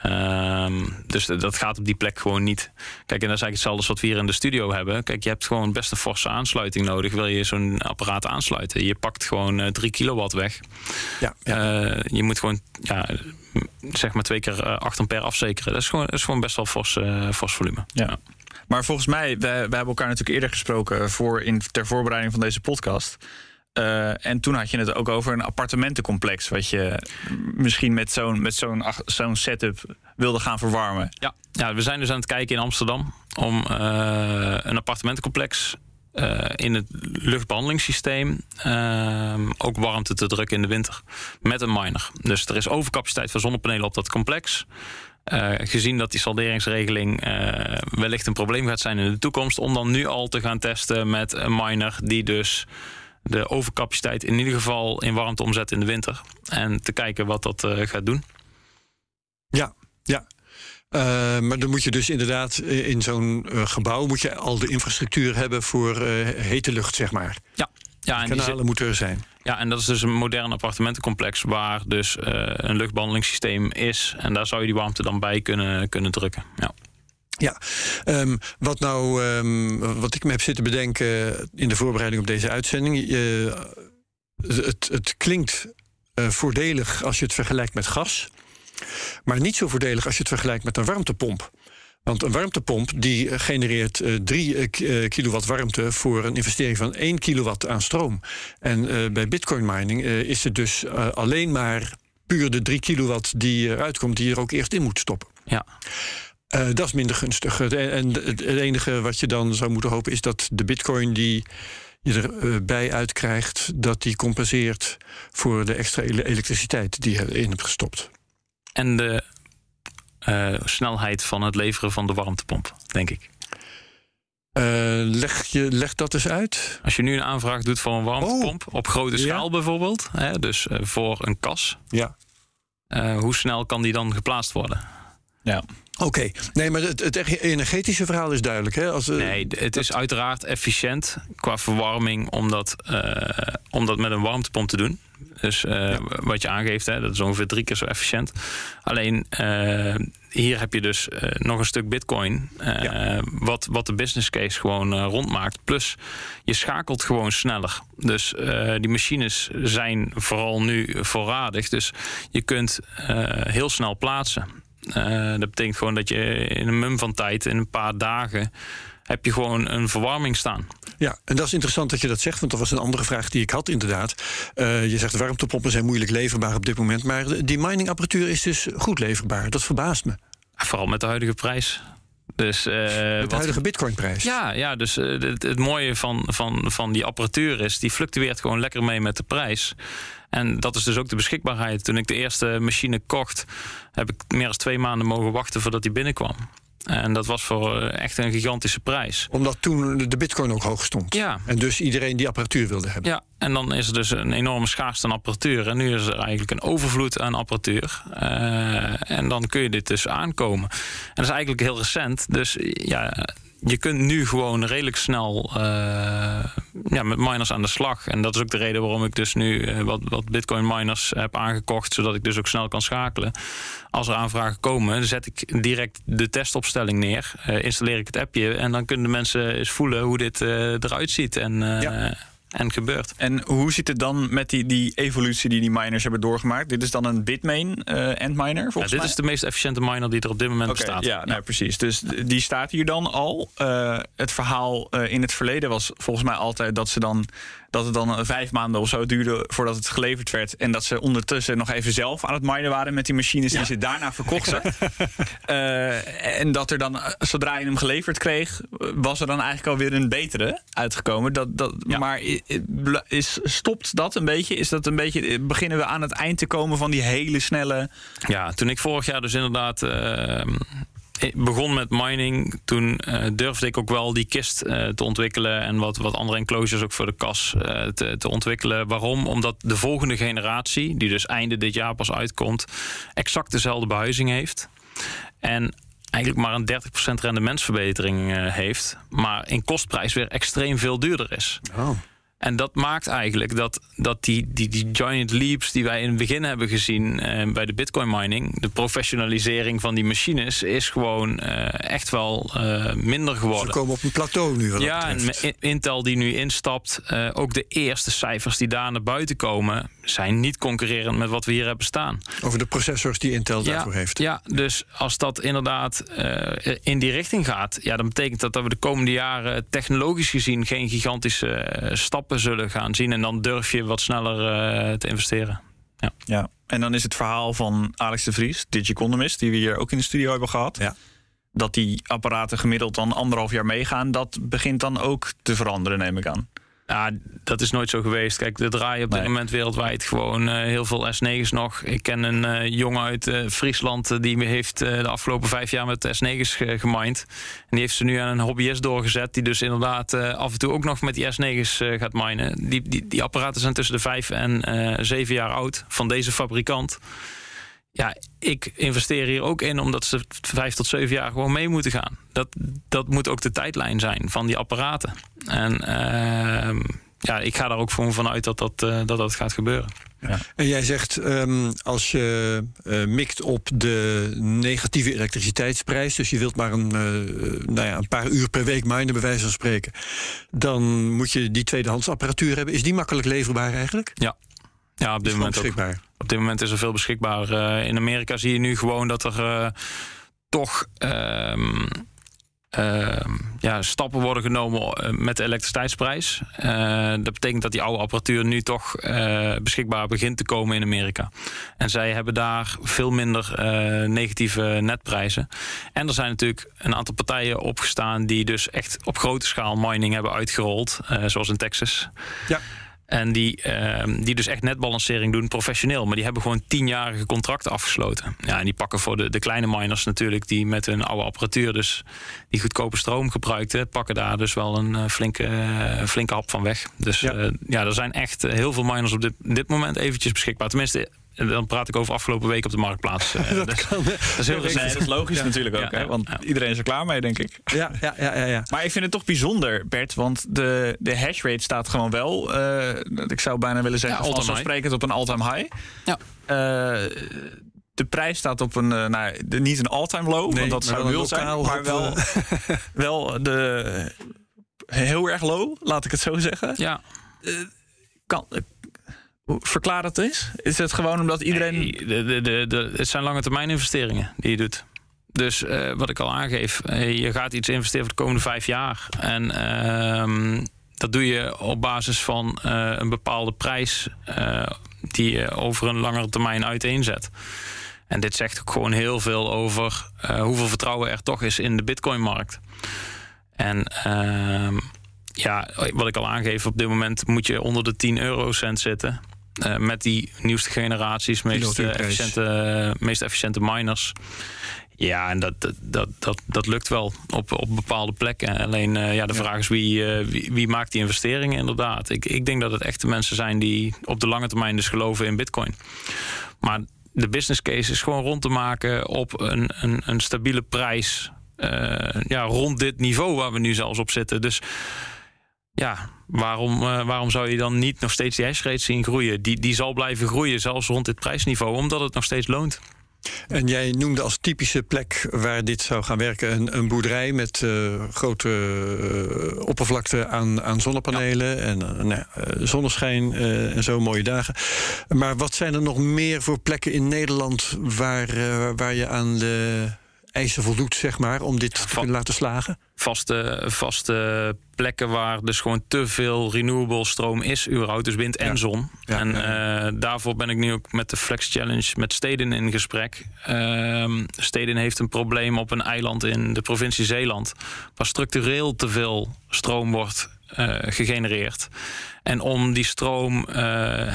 Ehm, dus dat gaat op die plek gewoon niet. Kijk, en dat is eigenlijk hetzelfde als wat we hier in de studio hebben. Kijk, je hebt gewoon best een forse aansluiting nodig. Wil je zo'n apparaat aansluiten? Je pakt gewoon eh 3 kilowatt weg. Ja, ja. Eh, je moet gewoon, ja, zeg maar twee keer eh, 8 ampère afzekeren. Dat is gewoon, dat is gewoon best wel fors, eh, fors volume. Ja. Maar volgens mij, we, we hebben elkaar natuurlijk eerder gesproken voor in, ter voorbereiding van deze podcast. Uh, en toen had je het ook over een appartementencomplex. wat je misschien met zo'n met zo'n zo'n setup wilde gaan verwarmen. Ja. ja, we zijn dus aan het kijken in Amsterdam om uh, een appartementencomplex uh, in het luchtbehandelingssysteem ook warmte te drukken in de winter met een miner. Dus er is overcapaciteit van zonnepanelen op dat complex. Gezien dat die salderingsregeling wellicht een probleem gaat zijn in de toekomst, om dan nu al te gaan testen met een miner die dus de overcapaciteit in ieder geval in warmte omzet in de winter. En te kijken wat dat gaat doen. Ja, ja. Uh, maar dan moet je dus inderdaad eh, in zo'n uh, gebouw moet je al de infrastructuur hebben voor uh, hete lucht, zeg maar. Ja. Ja, en kanalen moeten er zijn. Ja, en dat is dus een modern appartementencomplex waar dus een luchtbehandelingssysteem is. En daar zou je die warmte dan bij kunnen, kunnen drukken. Ja. Ja, um, wat nou, um, wat ik me heb zitten bedenken in de voorbereiding op deze uitzending. het, het klinkt voordelig als je het vergelijkt met gas. Maar niet zo voordelig als je het vergelijkt met een warmtepomp. Want een warmtepomp die genereert uh, 3 uh, kilowatt warmte voor een investering van 1 kilowatt aan stroom. En bij bitcoin mining is het dus alleen maar puur de 3 kilowatt die eruit komt, die je er ook eerst in moet stoppen. Ja. Dat is minder gunstig. En het enige wat je dan zou moeten hopen is dat de bitcoin die je erbij uitkrijgt, dat die compenseert voor de extra elektriciteit die je erin hebt gestopt en de uh, snelheid van het leveren van de warmtepomp, denk ik. Uh, leg, je, leg dat eens uit. Als je nu een aanvraag doet voor een warmtepomp, oh. op grote schaal ja. bijvoorbeeld, hè, dus voor een kas, ja. hoe snel kan die dan geplaatst worden? Ja. Oké, okay. nee, maar het, het, energetische verhaal is duidelijk. Hè? Als, uh, nee, het dat... is uiteraard efficiënt qua verwarming om dat, uh, om dat met een warmtepomp te doen. Dus uh, ja. wat je aangeeft, hè, dat is ongeveer drie keer zo efficiënt. Alleen hier heb je dus nog een stuk bitcoin, ja. wat, wat de business case gewoon rondmaakt. Plus je schakelt gewoon sneller. Dus die machines zijn vooral nu voorradig. Dus je kunt heel snel plaatsen. Uh, dat betekent gewoon dat je in een mum van tijd, in een paar dagen, heb je gewoon een verwarming staan. Ja, en dat is interessant dat je dat zegt, want dat was een andere vraag die ik had inderdaad. Uh, je zegt warmtepompen zijn moeilijk leverbaar op dit moment, maar die miningapparatuur is dus goed leverbaar. Dat verbaast me. Vooral met de huidige prijs. Dus, uh, de huidige bitcoinprijs. Ja, ja dus uh, het, het, mooie van, van, van die apparatuur is, die fluctueert gewoon lekker mee met de prijs. En dat is dus ook de beschikbaarheid. Toen ik de eerste machine kocht, heb ik meer dan twee maanden mogen wachten voordat die binnenkwam. En dat was voor eh, echt een gigantische prijs. Omdat toen de bitcoin ook hoog stond. Ja. En dus iedereen die apparatuur wilde hebben. Ja, en dan is er dus een enorme schaarste aan apparatuur. En nu is er eigenlijk een overvloed aan apparatuur. Uh, en dan kun je dit dus aankomen. En dat is eigenlijk heel recent. Dus ja, je kunt nu gewoon redelijk snel uh, ja, met miners aan de slag. En dat is ook de reden waarom ik dus nu uh, wat, wat bitcoin miners heb aangekocht. Zodat ik dus ook snel kan schakelen. Als er aanvragen komen, zet ik direct de testopstelling neer. Uh, installeer ik het appje. En dan kunnen de mensen eens voelen hoe dit eruit ziet. En ja en gebeurt. En hoe zit het dan met die, die evolutie die die miners hebben doorgemaakt? Dit is dan een Bitmain uh, endminer, volgens ja, dit is de meest efficiënte miner die er op dit moment okay, bestaat. Ja, Nou, precies. Dus die staat hier dan al. Uh, het verhaal uh, in het verleden was volgens mij altijd dat ze dan dat het dan vijf maanden of zo duurde voordat het geleverd werd. En dat ze ondertussen nog even zelf aan het minen waren met die machines die ze daarna verkochten. uh, *laughs* en dat er dan, zodra je hem geleverd kreeg, was er dan eigenlijk alweer een betere uitgekomen. Dat, dat, ja. Maar is, stopt dat een beetje? Is dat een beetje, beginnen we aan het eind te komen van die hele snelle. Ja, toen ik vorig jaar dus inderdaad. Uh, ik begon met mining, toen uh, durfde ik ook wel die kist uh, te ontwikkelen en wat, wat andere enclosures ook voor de kas uh, te, te, ontwikkelen. Waarom? Omdat de volgende generatie, die dus einde dit jaar pas uitkomt, exact dezelfde behuizing heeft. En eigenlijk maar een 30% rendementsverbetering heeft, maar in kostprijs weer extreem veel duurder is. Oh. En dat maakt eigenlijk dat, dat die, die, die giant leaps die wij in het begin hebben gezien eh, bij de bitcoin mining, de professionalisering van die machines, is gewoon eh, echt wel uh, minder geworden. Ze komen op een plateau nu. ja, en Intel die nu instapt, ook de eerste cijfers die daar naar buiten komen, zijn niet concurrerend met wat we hier hebben staan. Over de processors die Intel ja, daarvoor heeft. Ja, dus als dat inderdaad in die richting gaat, ja, dan betekent dat dat we de komende jaren technologisch gezien geen gigantische stappen stappen zullen gaan zien. En dan durf je wat sneller eh, te investeren. Ja. ja, en dan is het verhaal van Alex de Vries, Digiconomist, die we hier ook in de studio hebben gehad. Ja. Dat die apparaten gemiddeld dan anderhalf jaar meegaan, dat begint dan ook te veranderen, neem ik aan. Ja, dat is nooit zo geweest. Kijk, er draaien op dit Nee. moment wereldwijd gewoon eh, heel veel S9's nog. Ik ken een eh, jongen uit eh, Friesland die heeft de afgelopen vijf jaar met S9's ge- gemined. En die heeft ze nu aan een hobbyist doorgezet, die dus inderdaad af en toe ook nog met die S9's eh, gaat minen. Die, die, die apparaten zijn tussen de vijf en zeven jaar oud van deze fabrikant. Ja, ik investeer hier ook in omdat ze vijf tot zeven jaar gewoon mee moeten gaan. Dat, dat moet ook de tijdlijn zijn van die apparaten. En ehm, ja, ik ga daar ook gewoon vanuit dat dat, eh, dat, dat gaat gebeuren. En jij zegt, ehm, als je eh, mikt op de negatieve elektriciteitsprijs, dus je wilt maar een, eh, nou ja, een paar uur per week minen, bij wijze van spreken, dan moet je die tweedehands apparatuur hebben. Is die makkelijk leverbaar eigenlijk? Ja, ja op dit moment ook. Op dit moment is er veel beschikbaar. Eh, in Amerika zie je nu gewoon dat er eh, toch ehm, ehm, ja, stappen worden genomen eh, met de elektriciteitsprijs. Dat betekent dat die oude apparatuur nu toch beschikbaar begint te komen in Amerika. En zij hebben daar veel minder negatieve netprijzen. En er zijn natuurlijk een aantal partijen opgestaan die dus echt op grote schaal mining hebben uitgerold, zoals in Texas. Ja. En die, ehm, die dus echt netbalancering doen, professioneel. Maar die hebben gewoon tienjarige contracten afgesloten. Ja, en die pakken voor de, de kleine miners natuurlijk, die met hun oude apparatuur, dus die goedkope stroom gebruikten, pakken daar dus wel een eh, flinke, eh, flinke hap van weg. Dus Ja. ja, ja er zijn echt eh, heel veel miners op dit, dit moment eventjes beschikbaar. Tenminste, eh, dan praat ik over afgelopen week op de marktplaats. Eh, *laughs* Dat dus- kan. dat is heel Nee, recent. dat is logisch Ja. natuurlijk ook, Ja, hè? want ja. iedereen is er klaar mee, denk ik. Ja, ja, ja, ja, ja. Maar ik vind het toch bijzonder, Bert, want de, de hash rate staat gewoon wel. eh, ik zou bijna willen zeggen, Ja, vanzelfsprekend op een all-time high. Ja. Eh, de prijs staat op een, eh, nou, de, niet een all-time low, Nee, want dat zou wild zijn, maar op, wel, *laughs* wel de heel erg low, laat ik het zo zeggen. Ja, Kan, verklaar dat eens. Is het gewoon omdat iedereen... De, de, de, het zijn lange termijn investeringen die je doet. Dus eh, wat ik al aangeef, eh, je gaat iets investeren voor de komende vijf jaar. En ehm, dat doe je op basis van eh, een bepaalde prijs die je over een langere termijn uiteenzet. En dit zegt ook gewoon heel veel over hoeveel vertrouwen er toch is in de Bitcoin-markt. En ehm, ja, wat ik al aangeef, op dit moment moet je onder de 10 eurocent zitten. Eh, met die nieuwste generaties, meest, eh, efficiënte, meest efficiënte miners. Ja, en dat, dat, dat, dat, lukt wel op, op bepaalde plekken. Alleen eh, ja, de vraag is wie, eh, wie, wie maakt die investeringen inderdaad. Ik, ik denk dat het echte mensen zijn die op de lange termijn dus geloven in bitcoin. Maar de business case is gewoon rond te maken op een, een, een stabiele prijs. eh, ja, rond dit niveau waar we nu zelfs op zitten. Dus ja, waarom, eh, waarom zou je dan niet nog steeds die hash rate zien groeien? Die, die zal blijven groeien, zelfs rond dit prijsniveau, omdat het nog steeds loont. En jij noemde als typische plek waar dit zou gaan werken een, een boerderij met eh, grote eh, oppervlakte aan, aan zonnepanelen en nou, zonneschijn en zo mooie dagen. Maar wat zijn er nog meer voor plekken in Nederland waar, waar je aan de eisen voldoet, zeg maar, om dit te van- kunnen laten slagen? Vaste, vaste plekken waar dus gewoon te veel renewable stroom is, überhaupt, dus wind en Ja. zon. Ja, en ja, eh, daarvoor ben ik nu ook met de Flex Challenge met Steden in gesprek. Ehm Steden heeft een probleem op een eiland in de provincie Zeeland, waar structureel te veel stroom wordt eh, gegenereerd. En om die stroom eh,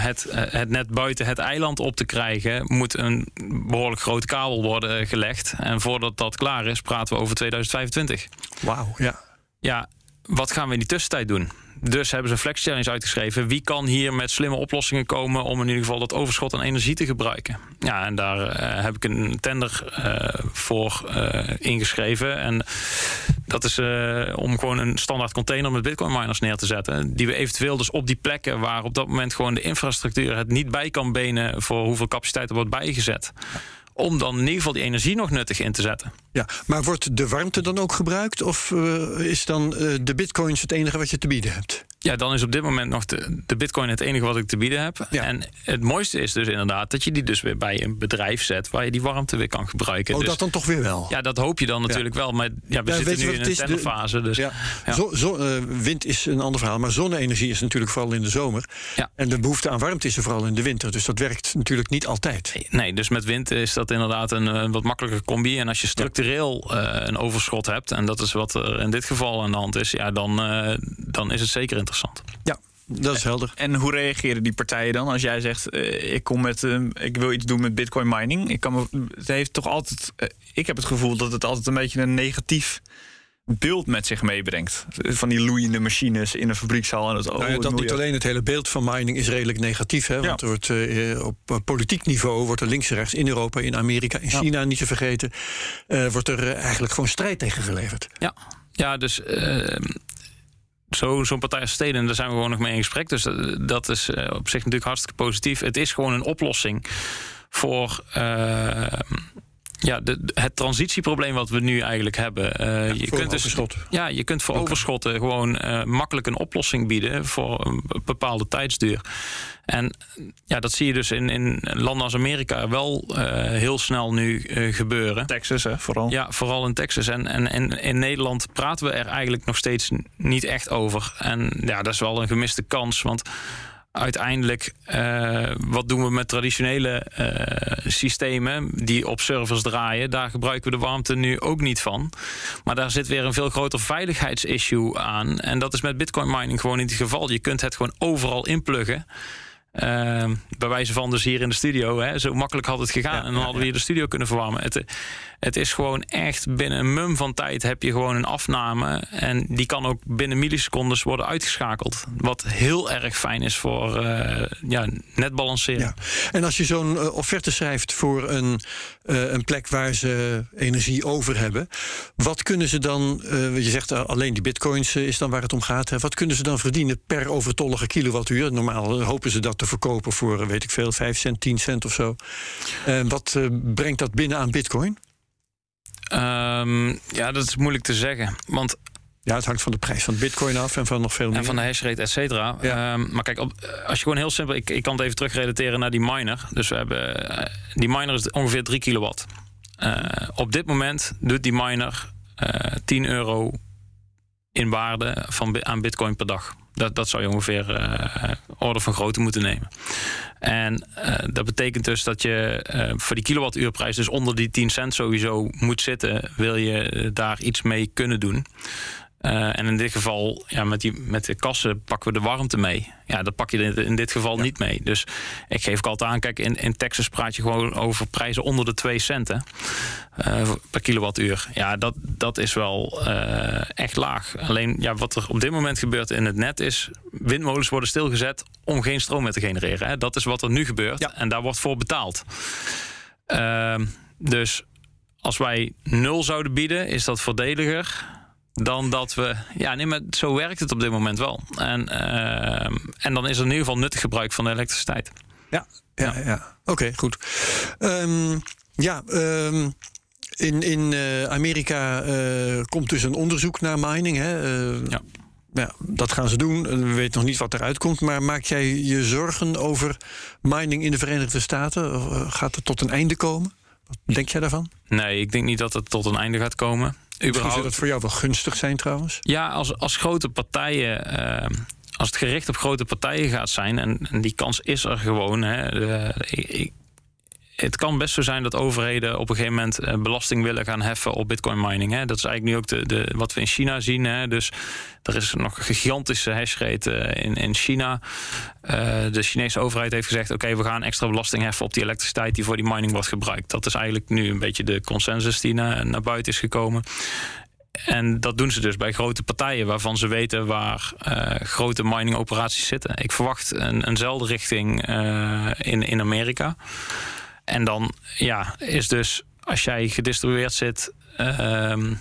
het, eh, het net buiten het eiland op te krijgen, moet een behoorlijk grote kabel worden gelegd. En voordat dat klaar is, praten we over 2025. Wauw, ja. Ja, wat gaan we in die tussentijd doen? Dus hebben ze een flex challenge uitgeschreven. Wie kan hier met slimme oplossingen komen om in ieder geval dat overschot aan energie te gebruiken? Ja, en daar eh, heb ik een tender eh, voor eh, ingeschreven. En dat is om gewoon een standaard container met bitcoin miners neer te zetten. Die we eventueel dus op die plekken waar op dat moment gewoon de infrastructuur het niet bij kan benen voor hoeveel capaciteit er wordt bijgezet. Om dan in die energie nog nuttig in te zetten. ja. Maar wordt de warmte dan ook gebruikt? Of eh, is dan eh, de bitcoins het enige wat je te bieden hebt? Ja, dan is op dit moment nog de, de bitcoin het enige wat ik te bieden heb. Ja. En het mooiste is dus inderdaad dat je die dus weer bij een bedrijf zet... waar je die warmte weer kan gebruiken. Oh, dus, dat dan toch weer wel? Ja, dat hoop je dan natuurlijk wel. Maar ja, we Ja, zitten nu in een tenderfase. Dus. Zo, zo, eh, wind is een ander verhaal, maar zonne-energie is natuurlijk vooral in de zomer. Ja. En de behoefte aan warmte is er vooral in de winter. Dus dat werkt natuurlijk niet altijd. Nee, dus met wind is dat inderdaad een, eh, wat makkelijker combi. En als je structureel eh, een overschot hebt... en dat is wat er in dit geval aan de hand is... ja, dan, dan is het zeker interessant. Ja, dat is helder. En hoe reageren die partijen dan als jij zegt: eh, ik kom met, eh, ik wil iets doen met Bitcoin mining? Ik kan me, het heeft toch altijd, eh, ik heb het gevoel dat het altijd een beetje een negatief beeld met zich meebrengt. Van die loeiende machines in een fabriekshal en het oh, Nou ja, dat niet alleen het hele beeld van mining is redelijk negatief. Hè? Want Ja. er wordt, eh, op politiek niveau wordt er links en rechts in Europa, in Amerika, in Ja. China niet te vergeten. eh, wordt er eigenlijk gewoon strijd tegen geleverd. Ja, ja dus eh, zo- zo'n partij als Steden, daar zijn we gewoon nog mee in gesprek. Dus dat, dat is eh, op zich natuurlijk hartstikke positief. Het is gewoon een oplossing voor... eh, ja, de, het transitieprobleem wat we nu eigenlijk hebben. Eh, je kunt dus, overschot. Ja, je kunt voor overschotten gewoon eh, makkelijk een oplossing bieden voor een bepaalde tijdsduur. En ja, dat zie je dus in, in landen als Amerika wel eh, heel snel nu eh, gebeuren. Texas, hè, vooral. Ja, vooral in Texas. En, en, en in Nederland praten we er eigenlijk nog steeds niet echt over. En ja, dat is wel een gemiste kans. Want uiteindelijk, eh, wat doen we met traditionele systemen die op servers draaien? Daar gebruiken we de warmte nu ook niet van. Maar daar zit weer een veel groter veiligheidsissue aan. En dat is met bitcoin mining gewoon niet het geval. Je kunt het gewoon overal inpluggen. Eh, bij wijze van dus hier in de studio. Hè, zo makkelijk had het gegaan. Ja, en dan hadden we hier de studio kunnen verwarmen. Het, het is gewoon echt binnen een mum van tijd heb je gewoon een afname. En die kan ook binnen millisecondes worden uitgeschakeld. Wat heel erg fijn is voor eh, ja, net balanceren. Ja. En als je zo'n eh, offerte schrijft voor een, eh, een plek waar ze energie over hebben, wat kunnen ze dan, je zegt alleen die bitcoins is dan waar het om gaat, hè, wat kunnen ze dan verdienen per overtollige kilowattuur? Normaal hopen ze dat te verkopen voor, weet ik veel, 5 cent, 10 cent of zo. Wat brengt dat binnen aan bitcoin? Ehm, ja, dat is moeilijk te zeggen. Want Ja, het hangt van de prijs van bitcoin af en van nog veel meer. En van de hashrate, et cetera. Ja. Ehm, maar kijk, op, als je gewoon heel simpel... Ik, ik kan het even terugrelateren naar die miner. Dus we hebben... eh, die miner is ongeveer 3 kilowatt. Eh, op dit moment doet die miner eh 10 euro in waarde van, aan bitcoin per dag. Dat, dat zou je ongeveer eh orde van grootte moeten nemen. En eh, dat betekent dus dat je eh, voor die kilowattuurprijs... dus onder die 10 cent sowieso moet zitten... wil je daar iets mee kunnen doen. Eh, en in dit geval, ja, met, die, met de kassen pakken we de warmte mee. Ja, dat pak je in, in dit geval niet mee. Dus ik geef ook altijd aan, kijk, in, in Texas praat je gewoon over prijzen onder de 2 centen eh, per kilowattuur. Ja, dat, dat is wel eh, echt laag. Alleen, ja, wat er op dit moment gebeurt in het net is... windmolens worden stilgezet om geen stroom meer te genereren. Hè. Dat is wat er nu gebeurt Ja. en daar wordt voor betaald. Ehm, dus als wij nul zouden bieden, is dat voordeliger dan dat we. Ja, nee, maar zo werkt het op dit moment wel. En, ehm, en dan is er in ieder geval nuttig gebruik van de elektriciteit. Ja, ja, ja. oké, goed. Ehm, ja, ehm, in, in eh, Amerika eh, komt dus een onderzoek naar mining. Hè? Eh, Ja. ja, dat gaan ze doen. En We weten nog niet wat eruit komt. Maar maak jij je zorgen over mining in de Verenigde Staten? Eh, gaat het tot een einde komen? Wat denk jij daarvan? Nee, ik denk niet dat het tot een einde gaat komen. Misschien zou Überhaupt. dat voor jou wel gunstig zijn trouwens. Ja, als, als grote partijen. ehm, als het gericht op grote partijen gaat zijn, en, en die kans is er gewoon. Hè, de- ik- ik- het kan best zo zijn dat overheden op een gegeven moment eh, belasting willen gaan heffen op bitcoin mining. Hè. Dat is eigenlijk nu ook de, de, wat we in China zien. Hè. Dus er is nog een gigantische hashrate eh, in, in China. Eh, de Chinese overheid heeft gezegd: oké, we gaan extra belasting heffen op die elektriciteit die voor die mining wordt gebruikt. Dat is eigenlijk nu een beetje de consensus die naar, naar buiten is gekomen. En dat doen ze dus bij grote partijen waarvan ze weten waar eh, grote miningoperaties zitten. Ik verwacht een, eenzelfde richting in, in Amerika. En dan ja, is dus als jij gedistribueerd zit ehm,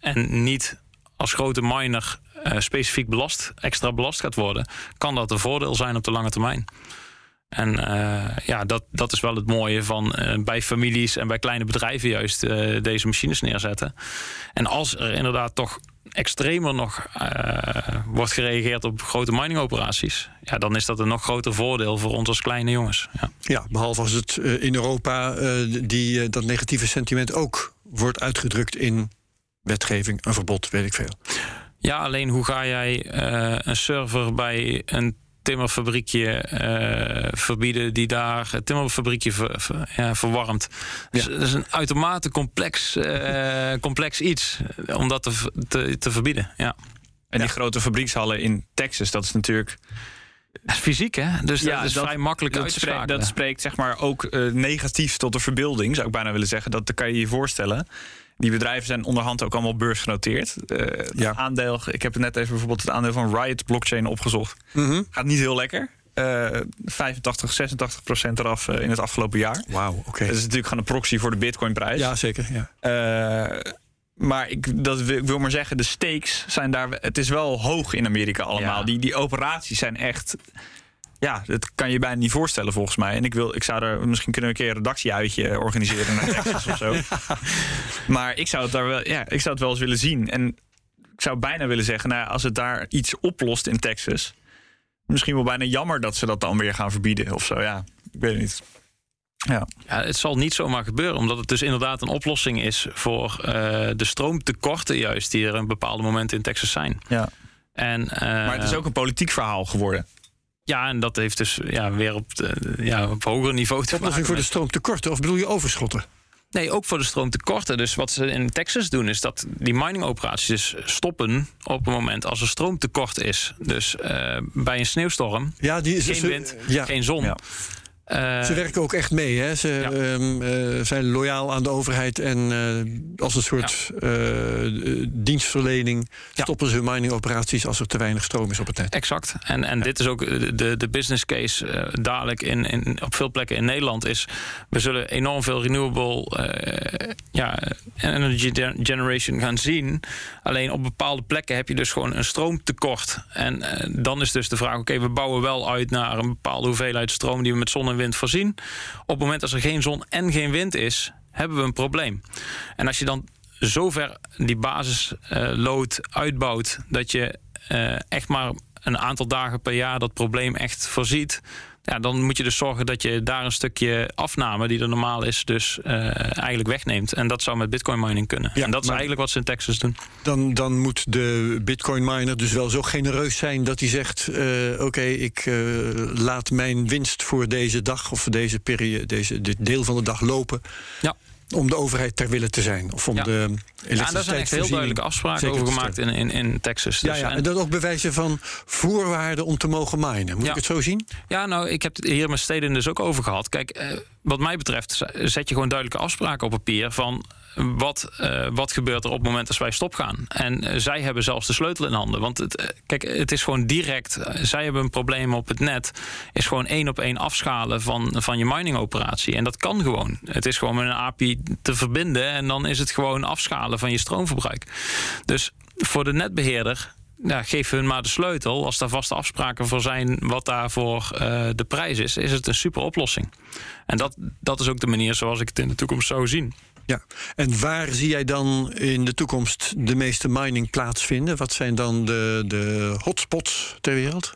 en niet als grote miner eh, specifiek belast, extra belast gaat worden, kan dat een voordeel zijn op de lange termijn. En uh, ja, dat, dat is wel het mooie van uh, bij families en bij kleine bedrijven juist uh, deze machines neerzetten. En als er inderdaad toch extremer nog wordt gereageerd op grote miningoperaties, ja, dan is dat een nog groter voordeel voor ons als kleine jongens. Ja, ja behalve als het in Europa die, dat negatieve sentiment ook wordt uitgedrukt in wetgeving, een verbod, weet ik veel. Ja, alleen hoe ga jij een server bij een timmerfabriekje uh, verbieden die daar het timmerfabriekje ver, ja, verwarmt. Dus dat is een uitermate complex, uh, complex iets om dat te, te, te verbieden. Ja. En die grote fabriekshallen in Texas, dat is natuurlijk. Dat is fysiek, hè? Dus ja, dat is vrij makkelijk dat uit te spreekt, Dat spreekt zeg maar ook uh, negatief tot de verbeelding, zou ik bijna willen zeggen. Dat kan je je voorstellen. Die bedrijven zijn onderhand ook allemaal beursgenoteerd. Uh, ja. aandeel, ik heb net even bijvoorbeeld het aandeel van Riot Blockchain opgezocht. Mm -hmm. Gaat niet heel lekker. Uh, 85, 86 procent eraf uh, in het afgelopen jaar. Wauw, oké. Okay. Dat is natuurlijk gewoon een proxy voor de Bitcoin-prijs. Ja, zeker. Ja. Uh, maar ik, dat wil, ik wil maar zeggen, de stakes zijn daar. Het is wel hoog in Amerika allemaal. Ja. Die, die operaties zijn echt ja, dat kan je bijna niet voorstellen volgens mij. En ik, wil, ik zou er misschien kunnen we een keer een redactieuitje organiseren naar Texas of zo. *laughs* Maar ik zou het daar wel, ja, ik zou het wel eens willen zien. En ik zou bijna willen zeggen, nou, als het daar iets oplost in Texas, misschien wel bijna jammer dat ze dat dan weer gaan verbieden of zo. Ja, ik weet het niet. Ja. ja, het zal niet zomaar gebeuren, omdat het dus inderdaad een oplossing is voor uh, de stroomtekorten, juist die er een bepaalde momenten in Texas zijn. Ja. En, uh, maar het is ook een politiek verhaal geworden. Ja, en dat heeft dus ja, weer op, de, ja, op hoger niveau te maken. voor de stroomtekorten of bedoel je overschotten? Nee, ook voor de stroomtekorten. Dus wat ze in Texas doen, is dat die miningoperaties dus stoppen op het moment als er stroomtekort is. Dus uh, bij een sneeuwstorm, ja, die is geen dus, wind, ja. geen zon. Ja. Uh, ze werken ook echt mee. Hè? Ze ja. um, uh, zijn loyaal aan de overheid. En uh, als een soort ja. dienstverlening stoppen ze hun miningoperaties als er te weinig stroom is op het net. Exact. En, en dit is ook de, de business case dadelijk in, in, op veel plekken in Nederland. Is we zullen enorm veel renewable ja, energy generation gaan zien. Alleen op bepaalde plekken heb je dus gewoon een stroomtekort. En dan is dus de vraag: oké, okay, we bouwen wel uit naar een bepaalde hoeveelheid stroom die we met zon wind voorzien. Op het moment dat er geen zon en geen wind is, hebben we een probleem. En als je dan zover die basisload uh, uitbouwt dat je uh, echt maar een aantal dagen per jaar dat probleem echt voorziet. Ja, dan moet je dus zorgen dat je daar een stukje afname die er normaal is, dus uh, eigenlijk wegneemt. En dat zou met bitcoin mining kunnen. Ja, en dat is eigenlijk wat ze in Texas doen. Dan, dan moet de bitcoin miner dus wel zo genereus zijn dat hij zegt: uh, Oké, okay, ik uh, laat mijn winst voor deze dag of voor deze periode, deze, dit deel van de dag lopen. Ja om de overheid ter wille te zijn. Of om ja. de ja, daar zijn echt heel duidelijke afspraken over gemaakt in, in, in Texas. Dus. Ja, ja, en dat ook bewijzen van voorwaarden om te mogen minen. Moet ja. ik het zo zien? Ja, nou, ik heb het hier met steden dus ook over gehad. Kijk, eh, wat mij betreft zet je gewoon duidelijke afspraken op papier van wat, uh, wat gebeurt er op het moment als wij stop gaan. En uh, zij hebben zelfs de sleutel in handen. Want het, uh, kijk, het is gewoon direct. zij hebben een probleem op het net. Is gewoon één op één afschalen van, van je mining operatie. En dat kan gewoon. Het is gewoon met een API te verbinden. En dan is het gewoon afschalen van je stroomverbruik. Dus voor de netbeheerder ja, geef hun maar de sleutel. Als daar vaste afspraken voor zijn wat daarvoor uh, de prijs is, is het een super oplossing. En dat, dat is ook de manier zoals ik het in de toekomst zou zien. Ja, en waar zie jij dan in de toekomst de meeste mining plaatsvinden? Wat zijn dan de, de hotspots ter wereld?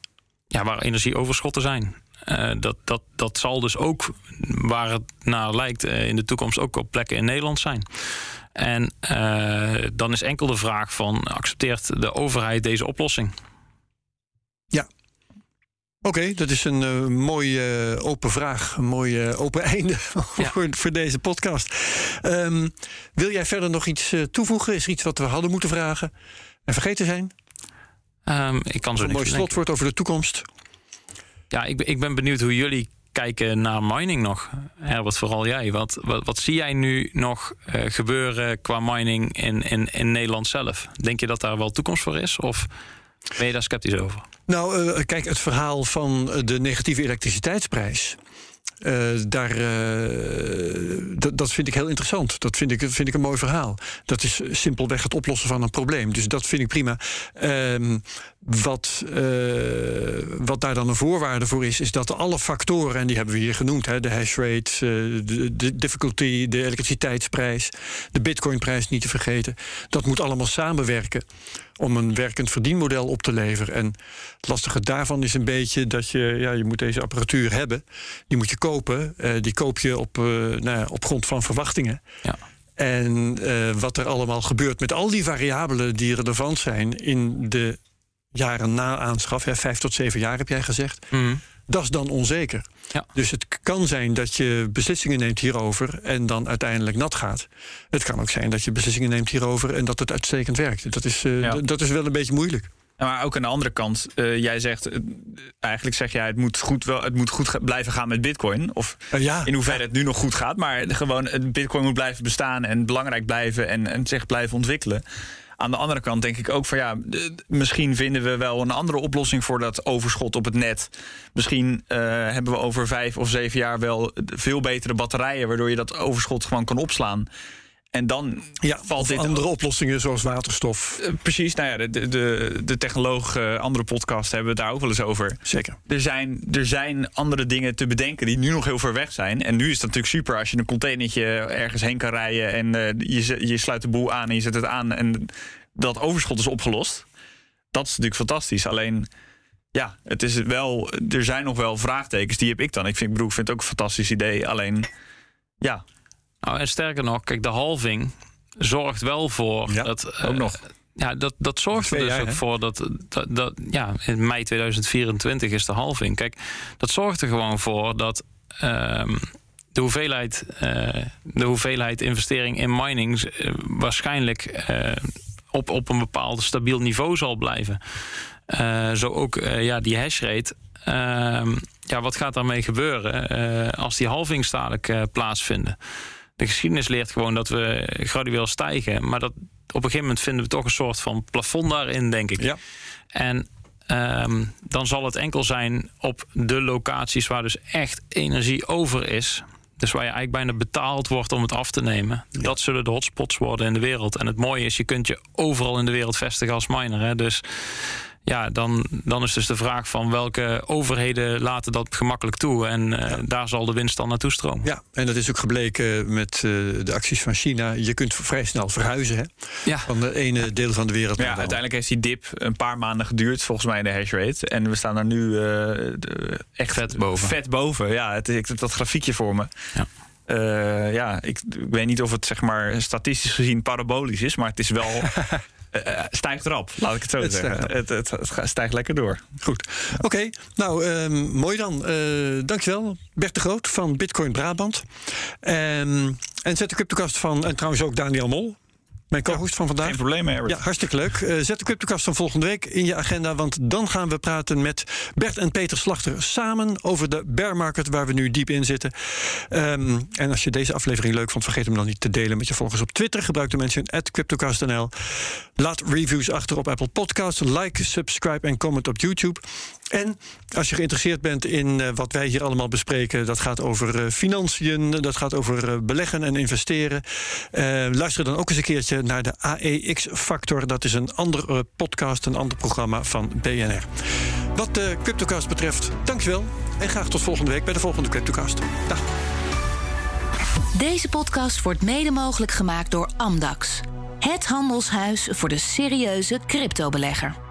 Ja, waar energieoverschotten zijn. Uh, dat, dat, dat zal dus ook, waar het naar lijkt, uh, in de toekomst ook op plekken in Nederland zijn. En uh, dan is enkel de vraag van, accepteert de overheid deze oplossing? Ja, Oké, okay, dat is een uh, mooie uh, open vraag, een mooi open *laughs* einde ja. voor, voor, deze podcast. Um, wil jij verder nog iets toevoegen? Is er iets wat we hadden moeten vragen en vergeten zijn? Um, ik kan zo een mooi slotwoord over de toekomst. Ja, ik, ik ben benieuwd hoe jullie kijken naar mining nog. Herbert, vooral jij. Wat, wat, wat zie jij nu nog gebeuren qua mining in, in, in Nederland zelf? Denk je dat daar wel toekomst voor is? Of ben je daar sceptisch over? Nou, uh, kijk, het verhaal van de negatieve elektriciteitsprijs. Uh, daar, uh, dat vind ik heel interessant. Dat vind ik, vind ik een mooi verhaal. Dat is simpelweg het oplossen van een probleem. Dus dat vind ik prima. Uh, Wat, uh, wat daar dan een voorwaarde voor is, is dat alle factoren, en die hebben we hier genoemd: hè, de hash rate, de, de, difficulty, de elektriciteitsprijs, de bitcoinprijs niet te vergeten. Dat moet allemaal samenwerken om een werkend verdienmodel op te leveren. En het lastige daarvan is een beetje dat je, ja, je moet deze apparatuur hebben. Die moet je kopen. Uh, die koop je op, nou ja, op grond van verwachtingen. Ja. En uh, wat er allemaal gebeurt met al die variabelen die relevant zijn in de jaren na aanschaf, hè, vijf tot zeven jaar heb jij gezegd, mm. Dat is dan onzeker. Ja. Dus het kan zijn dat je beslissingen neemt hierover en dan uiteindelijk nat gaat. Het kan ook zijn dat je beslissingen neemt hierover en dat het uitstekend werkt. Dat is, uh, ja. dat is wel een beetje moeilijk. Maar ook aan de andere kant, uh, jij zegt, uh, eigenlijk zeg jij, het moet goed, wel, het moet goed blijven gaan met Bitcoin. Of uh, ja, in hoeverre ja. het nu nog goed gaat. Maar gewoon, Bitcoin moet blijven bestaan en belangrijk blijven en, en zich blijven ontwikkelen. Aan de andere kant denk ik ook van ja, misschien vinden we wel een andere oplossing voor dat overschot op het net. Misschien hebben we over vijf of zeven jaar wel veel betere batterijen, waardoor je dat overschot gewoon kan opslaan. En dan ja, valt dit andere oplossingen zoals waterstof. Uh, precies, nou ja, de, de, de technoloog, uh, andere podcast hebben we het daar ook wel eens over. Zeker. Er zijn, er zijn andere dingen te bedenken die nu nog heel ver weg zijn. En nu is het natuurlijk super als je een containertje ergens heen kan rijden en uh, je, je sluit de boel aan en je zet het aan en dat overschot is opgelost. Dat is natuurlijk fantastisch. Alleen, ja, het is wel, er zijn nog wel vraagtekens. Die heb ik dan. Ik vind, ik bedoel, ik vind het ook een fantastisch idee. Alleen, ja, nou, en sterker nog, kijk, de halving zorgt wel voor ja, dat. ook nog. Ja, dat, dat zorgt er dus jaar, ook voor dat, dat, dat. Ja, in mei 2024 is de halving. Kijk, dat zorgt er gewoon voor dat. Um, de hoeveelheid, uh, de hoeveelheid investering in mining uh, waarschijnlijk op, op een bepaald stabiel niveau zal blijven. zo ook ja, die hashrate. Ehm, ja, wat gaat daarmee gebeuren als die halvings dadelijk plaatsvinden? De geschiedenis leert gewoon dat we gradueel stijgen. Maar dat op een gegeven moment vinden we toch een soort van plafond daarin, denk ik. Ja. En um, dan zal het enkel zijn op de locaties waar dus echt energie over is. Dus waar je eigenlijk bijna betaald wordt om het af te nemen. Ja. Dat zullen de hotspots worden in de wereld. En het mooie is, je kunt je overal in de wereld vestigen als miner. Hè? Dus ja, dan, dan is dus de vraag van welke overheden laten dat gemakkelijk toe. En uh, ja. daar zal de winst dan naartoe stromen. Ja, en dat is ook gebleken met uh, de acties van China. Je kunt vrij snel verhuizen hè? Ja. van de ene ja. deel van de wereld ja, naar de Uiteindelijk heeft die dip een paar maanden geduurd, volgens mij in de hash rate. En we staan er nu uh, de, echt vet boven. Vet boven, ja. Het, ik heb dat grafiekje voor me. Ja. Uh, ja, ik, ik, weet niet of het zeg maar statistisch gezien parabolisch is, maar het is wel. *laughs* uh, stijgt erop, laat ik het zo het zeggen. Het, het, het, stijgt lekker door. Goed. Oké, okay. nou um, mooi dan. Uh, dankjewel, Bert de Groot van Bitcoin Brabant. Um, en zet de CryptoCast van, en trouwens ook Daniel Mol. Mijn co-host van vandaag. Geen probleem, Herbert. Ja, hartstikke leuk. Uh, zet de CryptoCast van volgende week in je agenda. Want dan gaan we praten met Bert en Peter Slachter samen over de bear market waar we nu diep in zitten. Um, en als je deze aflevering leuk vond, vergeet hem dan niet te delen met je volgers op Twitter. Gebruik de mention at CryptoCast.nl. Laat reviews achter op Apple Podcasts. Like, subscribe en comment op YouTube. En als je geïnteresseerd bent in uh, wat wij hier allemaal bespreken, dat gaat over uh, financiën, dat gaat over uh, beleggen en investeren. luister dan ook eens een keertje naar de AEX-factor. Dat is een andere podcast, een ander programma van BNR. Wat de CryptoCast betreft, dankjewel. En graag tot volgende week bij de volgende CryptoCast. Dag. Deze podcast wordt mede mogelijk gemaakt door Amdax. Het handelshuis voor de serieuze cryptobelegger.